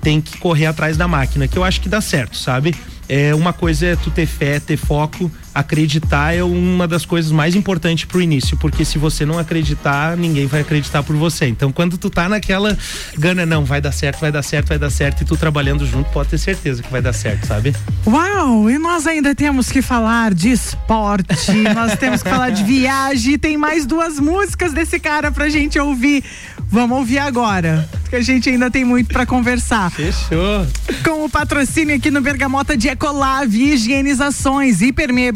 tem que correr atrás da máquina, que eu acho que dá certo, sabe? É, uma coisa é tu ter fé, ter foco, acreditar é uma das coisas mais importantes pro início, porque se você não acreditar, ninguém vai acreditar por você. Então, quando tu tá naquela gana, não, vai dar certo, vai dar certo, vai dar certo, e tu trabalhando junto, pode ter certeza que vai dar certo, sabe? Uau! E nós ainda temos que falar de esporte, nós temos que falar de viagem. Tem mais duas músicas desse cara pra gente ouvir. Vamos ouvir agora, porque a gente ainda tem muito pra conversar. Fechou. Com o patrocínio aqui no Bergamota de Ecolave, higienizações,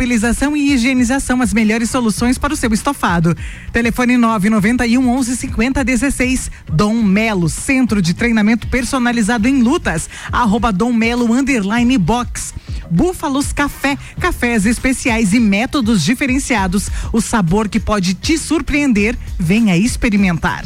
hipermeabilização e higienização, as melhores soluções para o seu estofado. Telefone 991 11 50 16. Dom Melo, Centro de Treinamento Personalizado em Lutas. Arroba Dom Melo Underline Box. Búfalos Café, cafés especiais e métodos diferenciados. O sabor que pode te surpreender. Venha experimentar.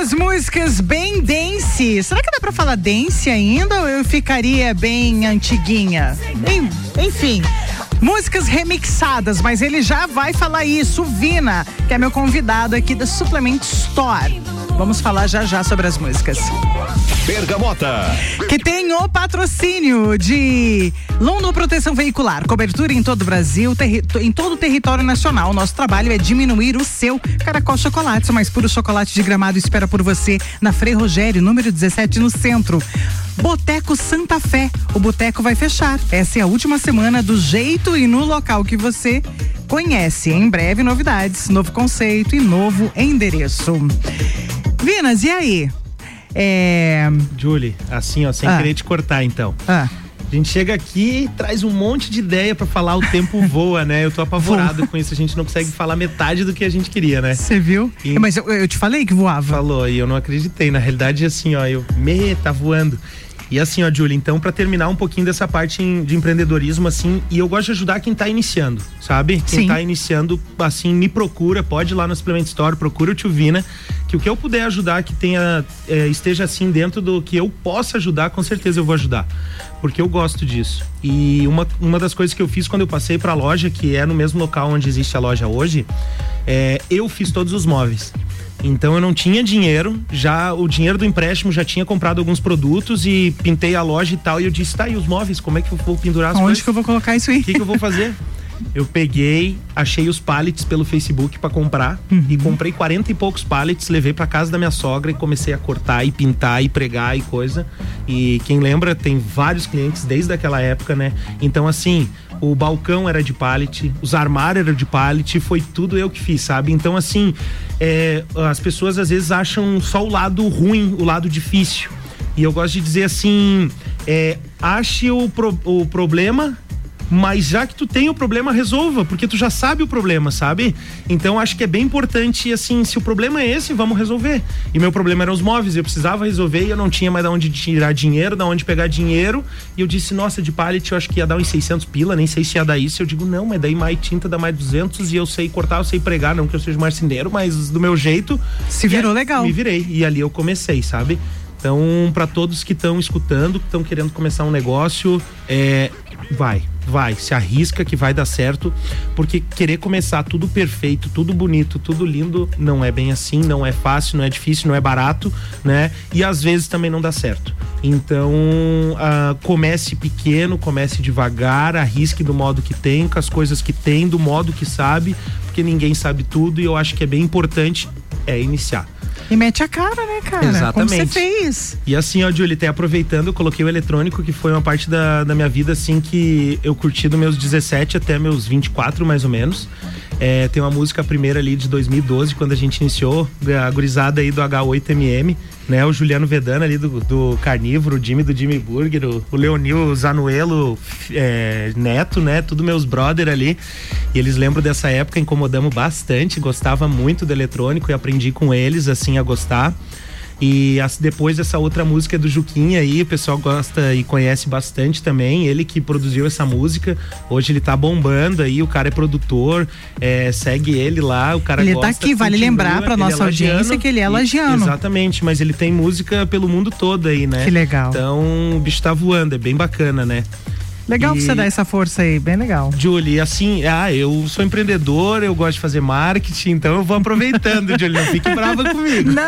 duas músicas bem dance. Será que dá pra falar dance ainda ou eu ficaria bem antiguinha? Enfim. Músicas remixadas, mas ele já vai falar isso. Vina, que é meu convidado aqui da Suplement Store. Vamos falar já já sobre as músicas. Bergamota. Que tem o patrocínio de London Proteção Veicular, cobertura em todo o Brasil, em todo o território nacional. Nosso trabalho é diminuir o seu Caracol Chocolate, o mais puro chocolate de gramado espera por você na Frei Rogério, número 17, no centro. Boteco Santa Fé. O boteco vai fechar. Essa é a última semana do jeito e no local que você conhece. Em breve, novidades, novo conceito e novo endereço. Vinas, e aí? É. Julie, assim, ó, sem Ah. querer te cortar, então. Ah. A gente chega aqui e traz um monte de ideia pra falar, o tempo voa, né? Eu tô apavorado com isso, a gente não consegue falar metade do que a gente queria, né? Você viu? Mas eu, eu te falei que voava. Falou, e eu não acreditei. Na realidade, assim, ó, eu. Me, tá voando. E assim, ó, Julie, então, pra terminar um pouquinho dessa parte de empreendedorismo, assim, e eu gosto de ajudar quem tá iniciando, sabe? Quem Sim. tá iniciando, assim, me procura, pode ir lá no Supplement Store, procura o Tio Vina, que o que eu puder ajudar, que tenha, é, esteja assim dentro do que eu possa ajudar, com certeza eu vou ajudar. Porque eu gosto disso. E uma, uma das coisas que eu fiz quando eu passei pra loja, que é no mesmo local onde existe a loja hoje, é, eu fiz todos os móveis. Então eu não tinha dinheiro, já o dinheiro do empréstimo já tinha comprado alguns produtos e pintei a loja e tal. E eu disse, tá, e os móveis, como é que eu vou pendurar as Onde coisas? que eu vou colocar isso aí? O que, que eu vou fazer? Eu peguei, achei os pallets pelo Facebook pra comprar e comprei 40 e poucos pallets, levei pra casa da minha sogra e comecei a cortar e pintar e pregar e coisa. E quem lembra, tem vários clientes desde aquela época, né? Então, assim, o balcão era de pallet, os armários eram de pallet, foi tudo eu que fiz, sabe? Então, assim, é, as pessoas às vezes acham só o lado ruim, o lado difícil. E eu gosto de dizer assim: é, ache o, pro- o problema mas já que tu tem o problema, resolva, porque tu já sabe o problema, sabe? Então acho que é bem importante, assim, se o problema é esse, vamos resolver. E meu problema eram os móveis, eu precisava resolver e eu não tinha mais de onde tirar dinheiro, da onde pegar dinheiro. E eu disse, nossa, de pallet eu acho que ia dar uns 600 pila, nem sei se ia dar isso. Eu digo, não, mas daí mais tinta dá mais 200 e eu sei cortar, eu sei pregar, não que eu seja marceneiro, mas do meu jeito. Se virou E- legal. Me virei. E ali eu comecei, sabe? Então, para todos que estão escutando, que estão querendo começar um negócio, é, vai, vai, se arrisca que vai dar certo, porque querer começar tudo perfeito, tudo bonito, tudo lindo, não é bem assim, não é fácil, não é difícil, não é barato, né? E às vezes também não dá certo. Então, ah, comece pequeno, comece devagar, arrisque do modo que tem, com as coisas que tem, do modo que sabe, porque ninguém sabe tudo e eu acho que é bem importante é iniciar. E mete a cara, né, cara? Como você Exatamente. fez? E assim, ó, Julie, até aproveitando, eu coloquei o eletrônico, que foi uma parte da, da minha vida, assim, que eu curti dos meus 17 até meus 24, mais ou menos. É, tem uma música primeira ali de 2012, quando a gente iniciou, a gurizada aí do H8MM, né? O Juliano Vedana ali do, do Carnívoro, o Jimmy do Jimmy Burger, o, o Leonil Zanuelo é, Neto, né? Tudo meus brother ali. E eles lembram dessa época, incomodamos bastante, gostava muito do eletrônico e aprendi com eles, assim, a gostar. E as- depois essa outra música do Juquinha aí, o pessoal gosta e conhece bastante também. Ele que produziu essa música. Hoje ele tá bombando aí, o cara é produtor, é, segue ele lá, o cara Ele gosta, tá aqui, vale continua, lembrar pra ele nossa é audiência lagiano que ele é e- lagiano. Exatamente, mas ele tem música pelo mundo todo aí, né? Que legal. Então o bicho tá voando, é bem bacana, né? Legal E- você dar essa força aí, bem legal. Julie, assim, ah, eu sou empreendedor, eu gosto de fazer marketing, então eu vou aproveitando, Julie, não fique brava comigo. Não,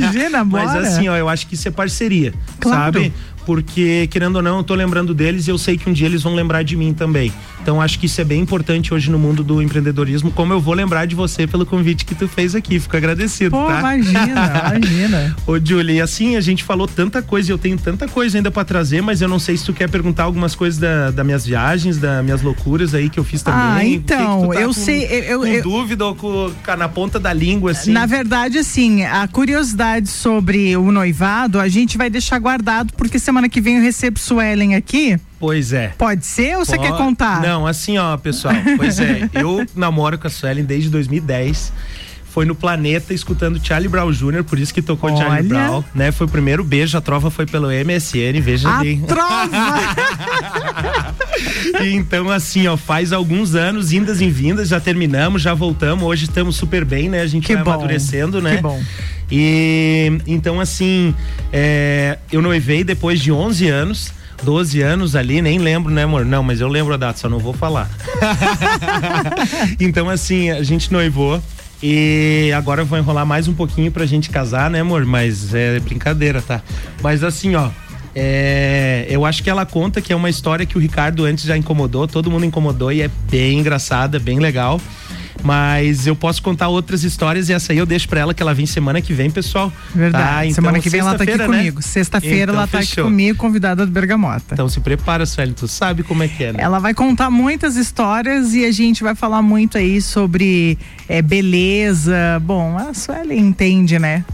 imagina, bora. Mas assim, ó, eu acho que isso é parceria, Claro. sabe? Porque, querendo ou não, eu tô lembrando deles e eu sei que um dia eles vão lembrar de mim também. Então, acho que isso é bem importante hoje no mundo do empreendedorismo, como eu vou lembrar de você pelo convite que tu fez aqui. Fico agradecido, Pô, tá? imagina, imagina. Ô, Julie, assim, a gente falou tanta coisa e eu tenho tanta coisa ainda pra trazer, mas eu não sei se tu quer perguntar algumas coisas da, das minhas viagens, das minhas loucuras aí que eu fiz também. Ah, então, tá eu com- sei, eu- eu- com eu- dúvida ou com, com- na ponta da língua, assim? Na verdade, assim, a curiosidade sobre o noivado, a gente vai deixar guardado, porque semana que vem eu recebo Suelen aqui. Pois é. Pode ser ou você quer contar? Não, assim, ó, pessoal. Pois é, eu namoro com a Suelen desde 2010. Foi no Planeta escutando Charlie Brown Jr., por isso que tocou Charlie Olha. Brown, né? Foi o primeiro beijo, a trova foi pelo MSN, veja A bem. E então, assim, ó, faz alguns anos, indas e vindas, já terminamos, já voltamos. Hoje estamos super bem, né? A gente Que vai bom. amadurecendo, né? Que bom. E então, assim, é, eu noivei depois de 11 anos. 12 anos ali, nem lembro, né, amor? Não, mas eu lembro a data, só não vou falar. então, assim, a gente noivou. E agora eu vou enrolar mais um pouquinho pra gente casar, né, amor? Mas é brincadeira, tá? Mas assim, ó. é, eu acho que ela conta que é uma história que o Ricardo antes já incomodou, todo mundo incomodou e é bem engraçada, bem legal. Mas eu posso contar outras histórias e essa aí eu deixo pra ela que ela vem semana que vem, pessoal. Verdade. Tá? Então, Semana que vem ela tá aqui né? comigo. Sexta-feira Então, ela tá aqui fechou. comigo, convidada do Bergamota. Então se prepara, Sueli, tu sabe como é que é, né? Ela vai contar muitas histórias e a gente vai falar muito aí sobre é, beleza. Bom, a Sueli entende, né?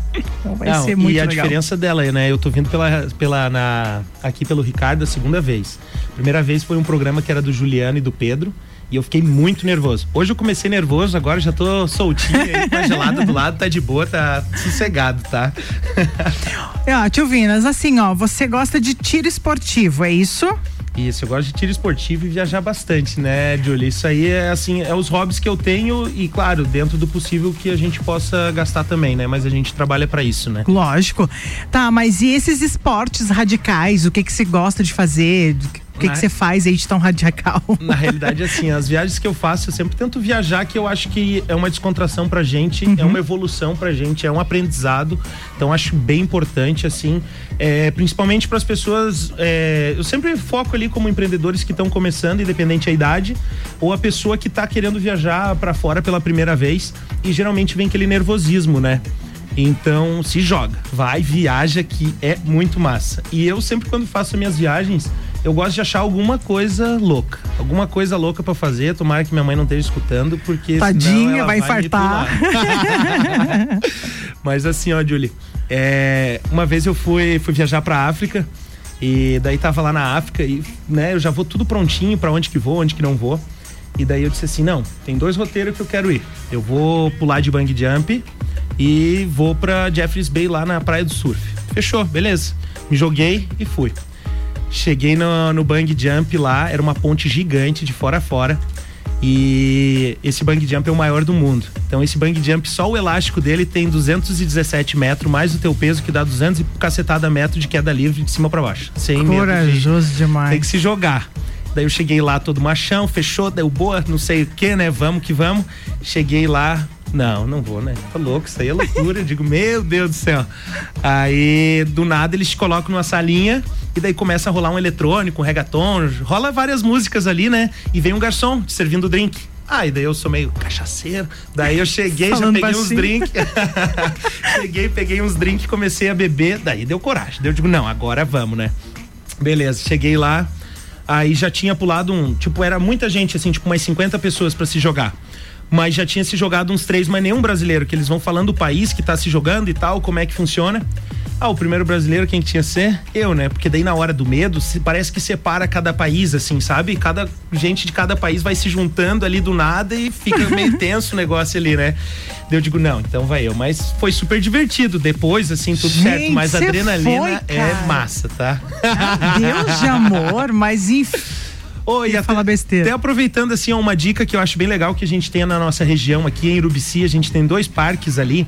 Então vai Não, ser muito e a legal. diferença dela, né? Eu tô vindo pela, pela, na, aqui pelo Ricardo a segunda vez. Primeira vez foi um programa que era do Juliano e do Pedro. E eu fiquei muito nervoso. Hoje eu comecei nervoso, agora já tô soltinho aí, com a gelada do lado, tá de boa, tá sossegado, tá? Ah, tio Vinas, assim, ó, você gosta de tiro esportivo, é isso? Isso, eu gosto de tiro esportivo e viajar bastante, né, Julie? Isso aí é assim, é os hobbies que eu tenho e, claro, dentro do possível que a gente possa gastar também, né? Mas a gente trabalha pra isso, né? Lógico. Tá, mas e esses esportes radicais? O que que você gosta de fazer? O que Na- que você faz aí de tão radical? Na realidade, assim, as viagens que eu faço, eu sempre tento viajar, que eu acho que é uma descontração pra gente, é uma evolução pra gente, é um aprendizado. Então, acho bem importante, assim, é, principalmente para as pessoas. é, eu sempre foco ali como empreendedores que estão começando, independente da idade, ou a pessoa que tá querendo viajar pra fora pela primeira vez e geralmente vem aquele nervosismo, né? Então, se joga, vai, viaja, que é muito massa. E eu sempre, quando faço minhas viagens, eu gosto de achar alguma coisa louca. Alguma coisa louca pra fazer. Tomara que minha mãe não esteja escutando, porque. Tadinha, vai infartar. Mas assim, ó, Julie, é, uma vez eu fui, fui viajar pra África. E daí tava lá na África e, né, eu já vou tudo prontinho pra onde que vou, onde que não vou. E daí eu disse assim, não, tem dois roteiros que eu quero ir. Eu vou pular de bang jump e vou pra Jeffreys Bay lá na Praia do Surf. Fechou, beleza. Me joguei e fui. Cheguei no, no bang jump lá, era uma ponte gigante de fora a fora. E esse bang jump é o maior do mundo. Então esse bang jump, só o elástico dele tem 217 metros, mais o teu peso que dá 200 e cacetada metro de queda livre de cima pra baixo. Sem Corajoso demais. tem que se jogar. Daí eu cheguei lá todo machão, fechou, deu boa, não sei o que, né? Vamos que vamos. Cheguei lá, não, não vou, né? Tá louco, isso aí é loucura. Eu digo, meu Deus do céu. Aí, do nada, eles te colocam numa salinha e daí começa a rolar um eletrônico, um reggaeton, rola várias músicas ali, né? E vem um garçom te servindo drink. Ah, e daí eu sou meio cachaceiro. Daí eu cheguei, já peguei uns baixinho. drinks. cheguei, peguei uns drinks, comecei a beber. Daí deu coragem. Daí eu digo, não, agora vamos, né? Beleza, cheguei lá. Aí já tinha pulado um. Tipo, era muita gente, assim, tipo, umas 50 pessoas pra se jogar. Mas já tinha se jogado uns três, mas nenhum brasileiro, que eles vão falando o país que tá se jogando e tal, como é que funciona. Ah, o primeiro brasileiro, quem tinha que ser? Eu, né? Porque daí na hora do medo, se, parece que separa cada país, assim, sabe? Cada gente de cada país vai se juntando ali do nada e fica meio tenso o negócio ali, né? Daí eu digo, não, então vai eu. Mas foi super divertido. Depois, assim, tudo Gente, certo. Mas a adrenalina foi, é massa, tá? Deus de amor, mas enfim. Oi, Ia falar besteira. Até aproveitando assim, uma dica que eu acho bem legal que a gente tem na nossa região aqui em Urubici, a gente tem dois parques ali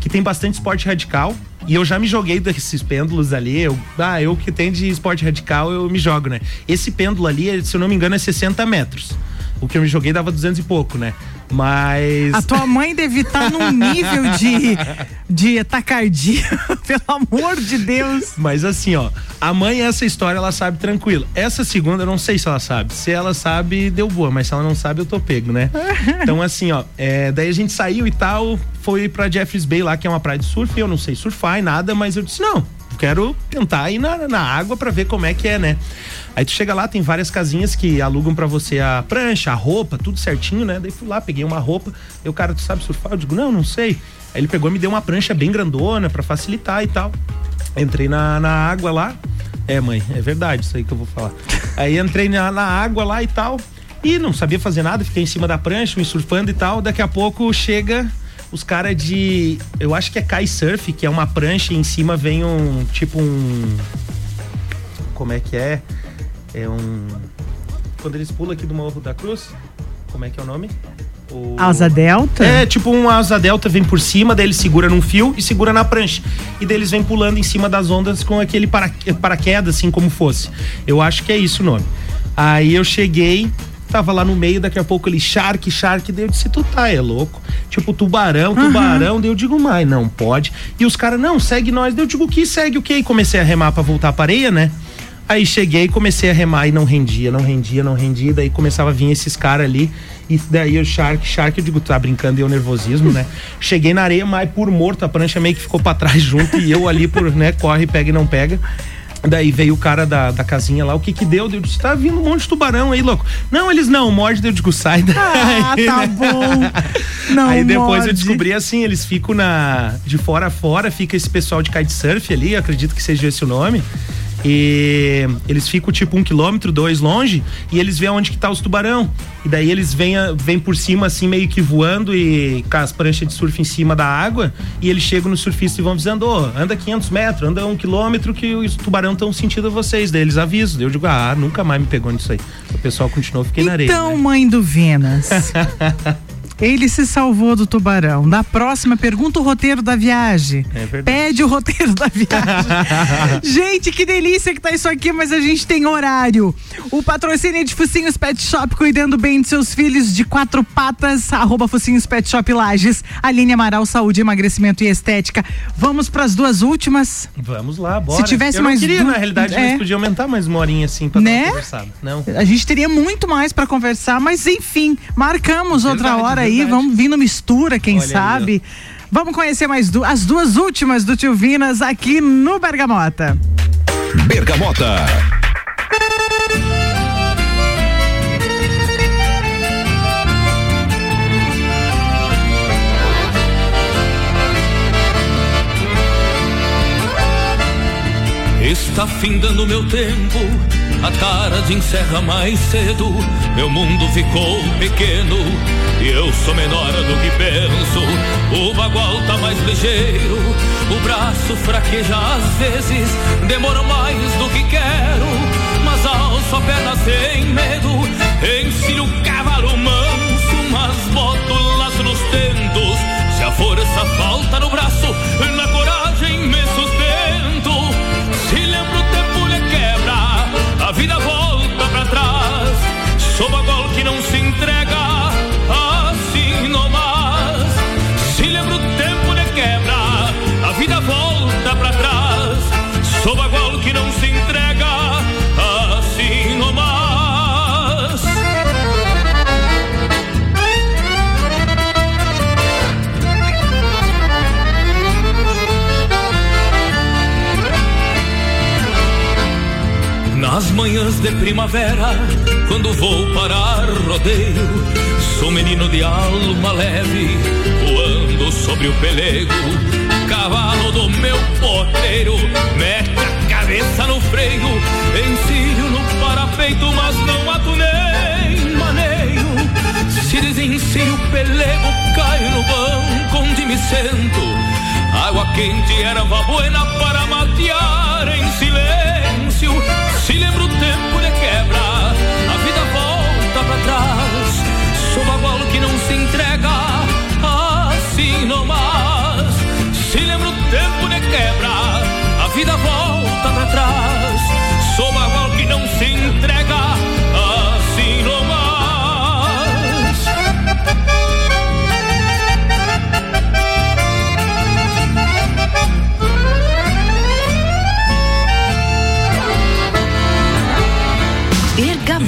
que tem bastante esporte radical. E eu já me joguei desses pêndulos ali. Eu, ah, eu que tenho de esporte radical, eu me jogo, né? Esse pêndulo ali, se eu não me engano, é 60 metros. O que eu me joguei dava 200 e pouco, né? Mas. A tua mãe deve estar num nível de, de tacardia, pelo amor de Deus. Mas assim, ó, a mãe, essa história, ela sabe tranquilo. Essa segunda, eu não sei se ela sabe. Se ela sabe, deu boa, mas se ela não sabe, eu tô pego, né? Então, assim, ó, é, daí a gente saiu e tal, foi pra Jeffreys Bay lá, que é uma praia de surf. Eu não sei surfar e nada, mas eu disse, não, quero tentar ir na, na água pra ver como é que é, né? Aí tu chega lá, tem várias casinhas que alugam pra você a prancha, a roupa, tudo certinho, né? Daí fui lá, peguei uma roupa. E o cara, tu sabe surfar? Eu digo, não, não sei. Aí ele pegou e me deu uma prancha bem grandona pra facilitar e tal. Entrei na, na água lá. É, mãe, é verdade isso aí que eu vou falar. Aí entrei na, na água lá e tal. E não sabia fazer nada, fiquei em cima da prancha, me surfando e tal. Daqui a pouco chega os caras de. Eu acho que é Kai Surf, que é uma prancha e em cima vem um. Tipo um. Como é que é? É um. Quando eles pulam aqui do Morro da Cruz, como é que é o nome? O- Asa delta? é, tipo um asa delta vem por cima, daí ele segura num fio e segura na prancha. E daí eles vêm pulando em cima das ondas com aquele para, paraquedas, assim como fosse. Eu acho que é isso o nome. Aí eu cheguei, tava lá no meio, daqui a pouco ele, Shark, Shark, daí eu disse, tu tá, é louco. tipo tubarão, tubarão. Daí eu digo, mas não pode. E os caras, não, segue nós. Daí eu digo, que segue o quê? E comecei a remar pra voltar pra areia, né? Aí cheguei, comecei a remar e não rendia, não rendia, não rendia. Daí começava a vir esses caras ali. E daí o Shark, Shark, eu digo, tá brincando, deu nervosismo, né? Cheguei na areia, mas por morto, a prancha meio que ficou pra trás junto e eu ali por, né, corre, pega e não pega. Daí veio o cara da, da casinha lá, o que que deu? Eu disse, tá vindo um monte de tubarão aí, louco. Não, eles não, morde, eu digo, sai daí. Ah, tá bom. Não Aí depois morde. eu descobri assim, eles ficam na de fora a fora, fica esse pessoal de kitesurf ali, acredito que seja esse o nome. E eles ficam tipo um quilômetro, dois longe, e eles veem onde que tá os tubarão. E daí eles vêm, vêm por cima, assim, meio que voando e com as pranchas de surf em cima da água. E eles chegam no surfista e vão avisando: "Ô, anda 500 metros, anda um quilômetro que os tubarão estão sentindo vocês. Daí eles avisam. Eu digo: ah, nunca mais me pegou nisso aí. O pessoal continuou, fiquei na areia. né? Então, mãe do Venas. Ele se salvou do tubarão. Da próxima, pergunta o roteiro da viagem. É verdade. Pede o roteiro da viagem. gente, que delícia que tá isso aqui, mas a gente tem horário. O patrocínio é de Focinhos Pet Shop, cuidando bem de seus filhos de quatro patas. Arroba Focinhos Pet Shop Lages. Aline Amaral, saúde, emagrecimento e estética. Vamos pras duas últimas. Vamos lá, bora. Se tivesse eu não mais queria, du- na realidade, é. eles podiam aumentar mais uma horinha assim pra Né? uma conversada. Não. A gente teria muito mais pra conversar, mas enfim, marcamos outra Verdade, hora aí, verdade. vamos vir no mistura, quem Olha aí, sabe. Vamos conhecer mais du- as duas últimas do Tio Vinas aqui no Bergamota. Bergamota. Está findando meu tempo, a tarde encerra mais cedo. Meu mundo ficou pequeno e eu sou menor do que penso. O bagual tá mais ligeiro, o braço fraqueja às vezes. Demoro mais do que quero, mas alço a perna sem medo. Ensino o cavalo manso, mas boto laço nos tentos. Se a força falta no braço, vida volta pra trás. Sou bagol que Nas manhãs de primavera, quando vou parar rodeio, sou menino de alma leve, voando sobre o pelego. Cavalo do meu potreiro, mete a cabeça no freio, encilho no parapeito, mas não mato nem maneio. Se desencilho o pelego, caio no banco onde me sento. Água quente, erva buena para matear em silêncio. Se lembra o tempo de quebra, a vida volta pra trás. Sou bagual que não se entrega,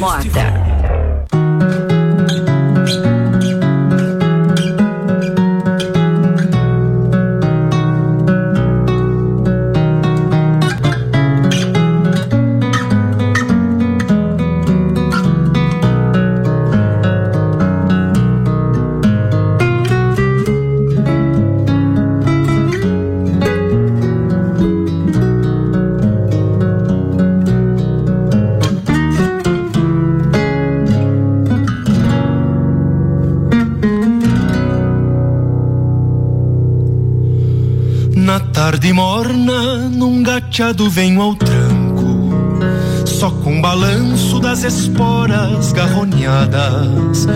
Bergamota. Gateado venho ao tranco, só com balanço das esporas garronhadas,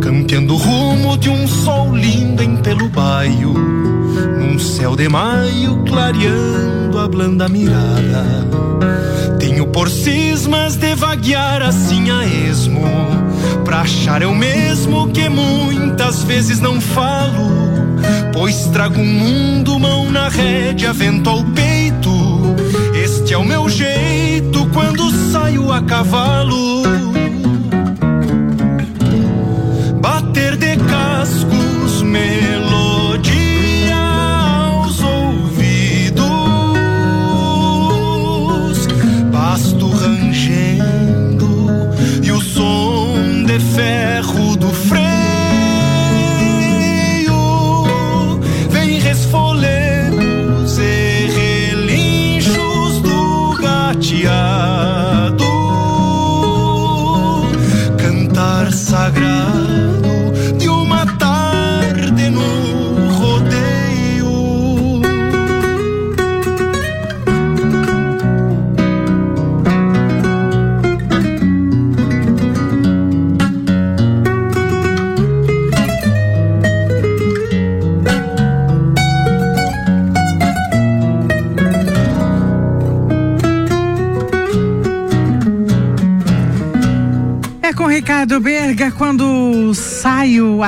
campeando rumo de um sol lindo em pelo baio, num céu de maio clareando a blanda mirada. Tenho por cismas de vaguear assim a esmo, pra Achar eu mesmo que muitas vezes não falo, pois trago um mundo mão na rédea, vento ao peito. É o meu jeito quando saio a cavalo.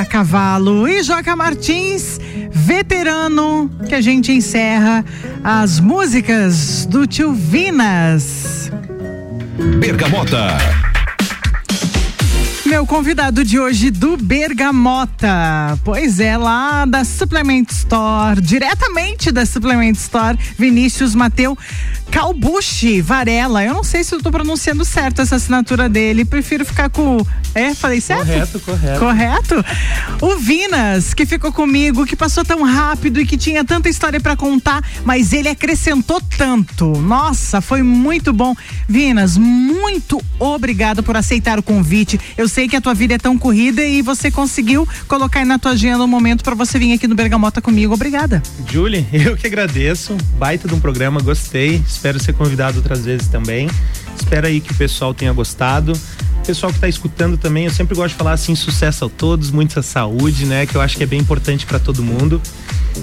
A cavalo. E Joca Martins, veterano, que a gente encerra as músicas do tio Vinas. Bergamota. Meu convidado de hoje do Bergamota. Pois é, lá da Supplement Store, diretamente da Supplement Store, Vinícius Mateu Calbucci Varela. Eu não sei se eu tô pronunciando certo essa assinatura dele. Prefiro ficar com. É, falei certo? Correto, correto. Correto? O Vinas, que ficou comigo, que passou tão rápido e que tinha tanta história pra contar, mas ele acrescentou tanto. Nossa, foi muito bom. Vinas, muito obrigado por aceitar o convite. Eu sei que a tua vida é tão corrida e você conseguiu colocar aí na tua agenda um momento pra você vir aqui no Bergamota comigo. Obrigada. Julie, eu que agradeço. Baita de um programa, gostei. Espero ser convidado outras vezes também. Espero aí que o pessoal tenha gostado. Pessoal que está escutando também, eu sempre gosto de falar assim, sucesso a todos, muita saúde, né? Que eu acho que é bem importante para todo mundo.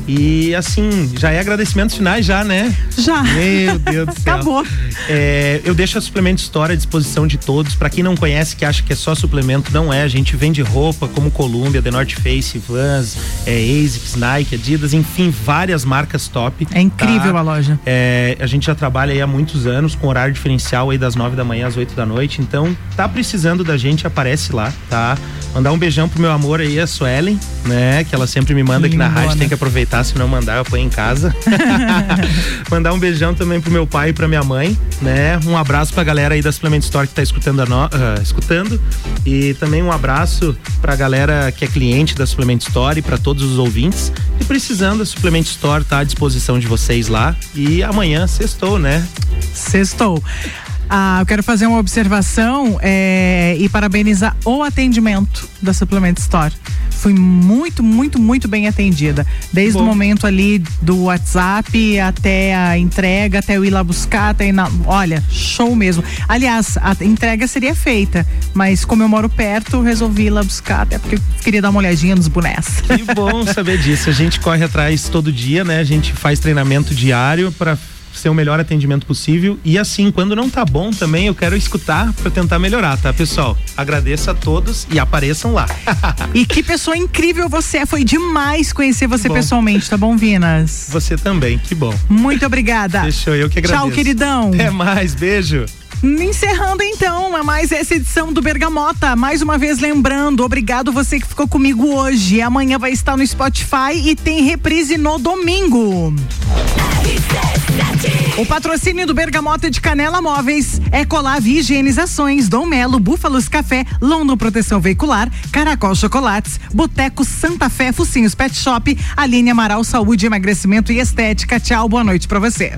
E assim, já é agradecimentos finais já, né? Já. Meu Deus do céu. Acabou. É, eu deixo a Suplemento Store à disposição de todos. Para quem não conhece, que acha que é só suplemento, não é. A gente vende roupa como Columbia, The North Face, Vans, é, ASICS, Nike, Adidas, enfim, várias marcas top. É incrível a loja. É, a gente já trabalha aí há muitos anos com horário diferencial aí das nove da manhã às oito da noite. Então, tá precisando da gente, aparece lá, tá? Mandar um beijão pro meu amor aí, a Suelen, né? Que ela sempre me manda aqui na rádio, tem que aproveitar, se não mandar, eu ponho em casa. Mandar um beijão também pro meu pai e pra minha mãe, né? Um abraço pra galera aí da Supplement Store que tá escutando, a no- ah, escutando. E também um abraço pra galera que é cliente da Supplement Store e pra todos os ouvintes. E precisando, a Supplement Store tá à disposição de vocês lá. E amanhã, sextou, né? Sextou. Ah, eu quero fazer uma observação é, e parabenizar o atendimento da Supplement Store. Fui muito, muito, muito bem atendida. Desde o Bom. momento ali do WhatsApp até a entrega, até eu ir lá buscar, até ir na. Olha, show mesmo. Aliás, a entrega seria feita, mas como eu moro perto, resolvi ir lá buscar, até porque eu queria dar uma olhadinha nos bonés. Que bom saber disso. A gente corre atrás todo dia, né? A gente faz treinamento diário para ser o melhor atendimento possível. E assim, quando não tá bom também, eu quero escutar para tentar melhorar, tá, pessoal? Agradeço a todos e apareçam lá. E que pessoa incrível você é. Foi demais conhecer você Bom. pessoalmente, tá bom, Vinas? Você também, que bom. Muito obrigada. Fechou, eu que agradeço. Tchau, queridão. Até mais, beijo. Encerrando então a mais essa edição do Bergamota. Mais uma vez lembrando, obrigado você que ficou comigo hoje. Amanhã vai estar no Spotify e tem reprise no domingo. O patrocínio do Bergamota de Canela Móveis, Ecolave Higienizações, Dom Melo, Búfalos Café, London Proteção Veicular, Caracol Chocolates, Boteco Santa Fé, Focinhos Pet Shop, Aline Amaral Saúde, Emagrecimento e Estética. Tchau, boa noite pra você.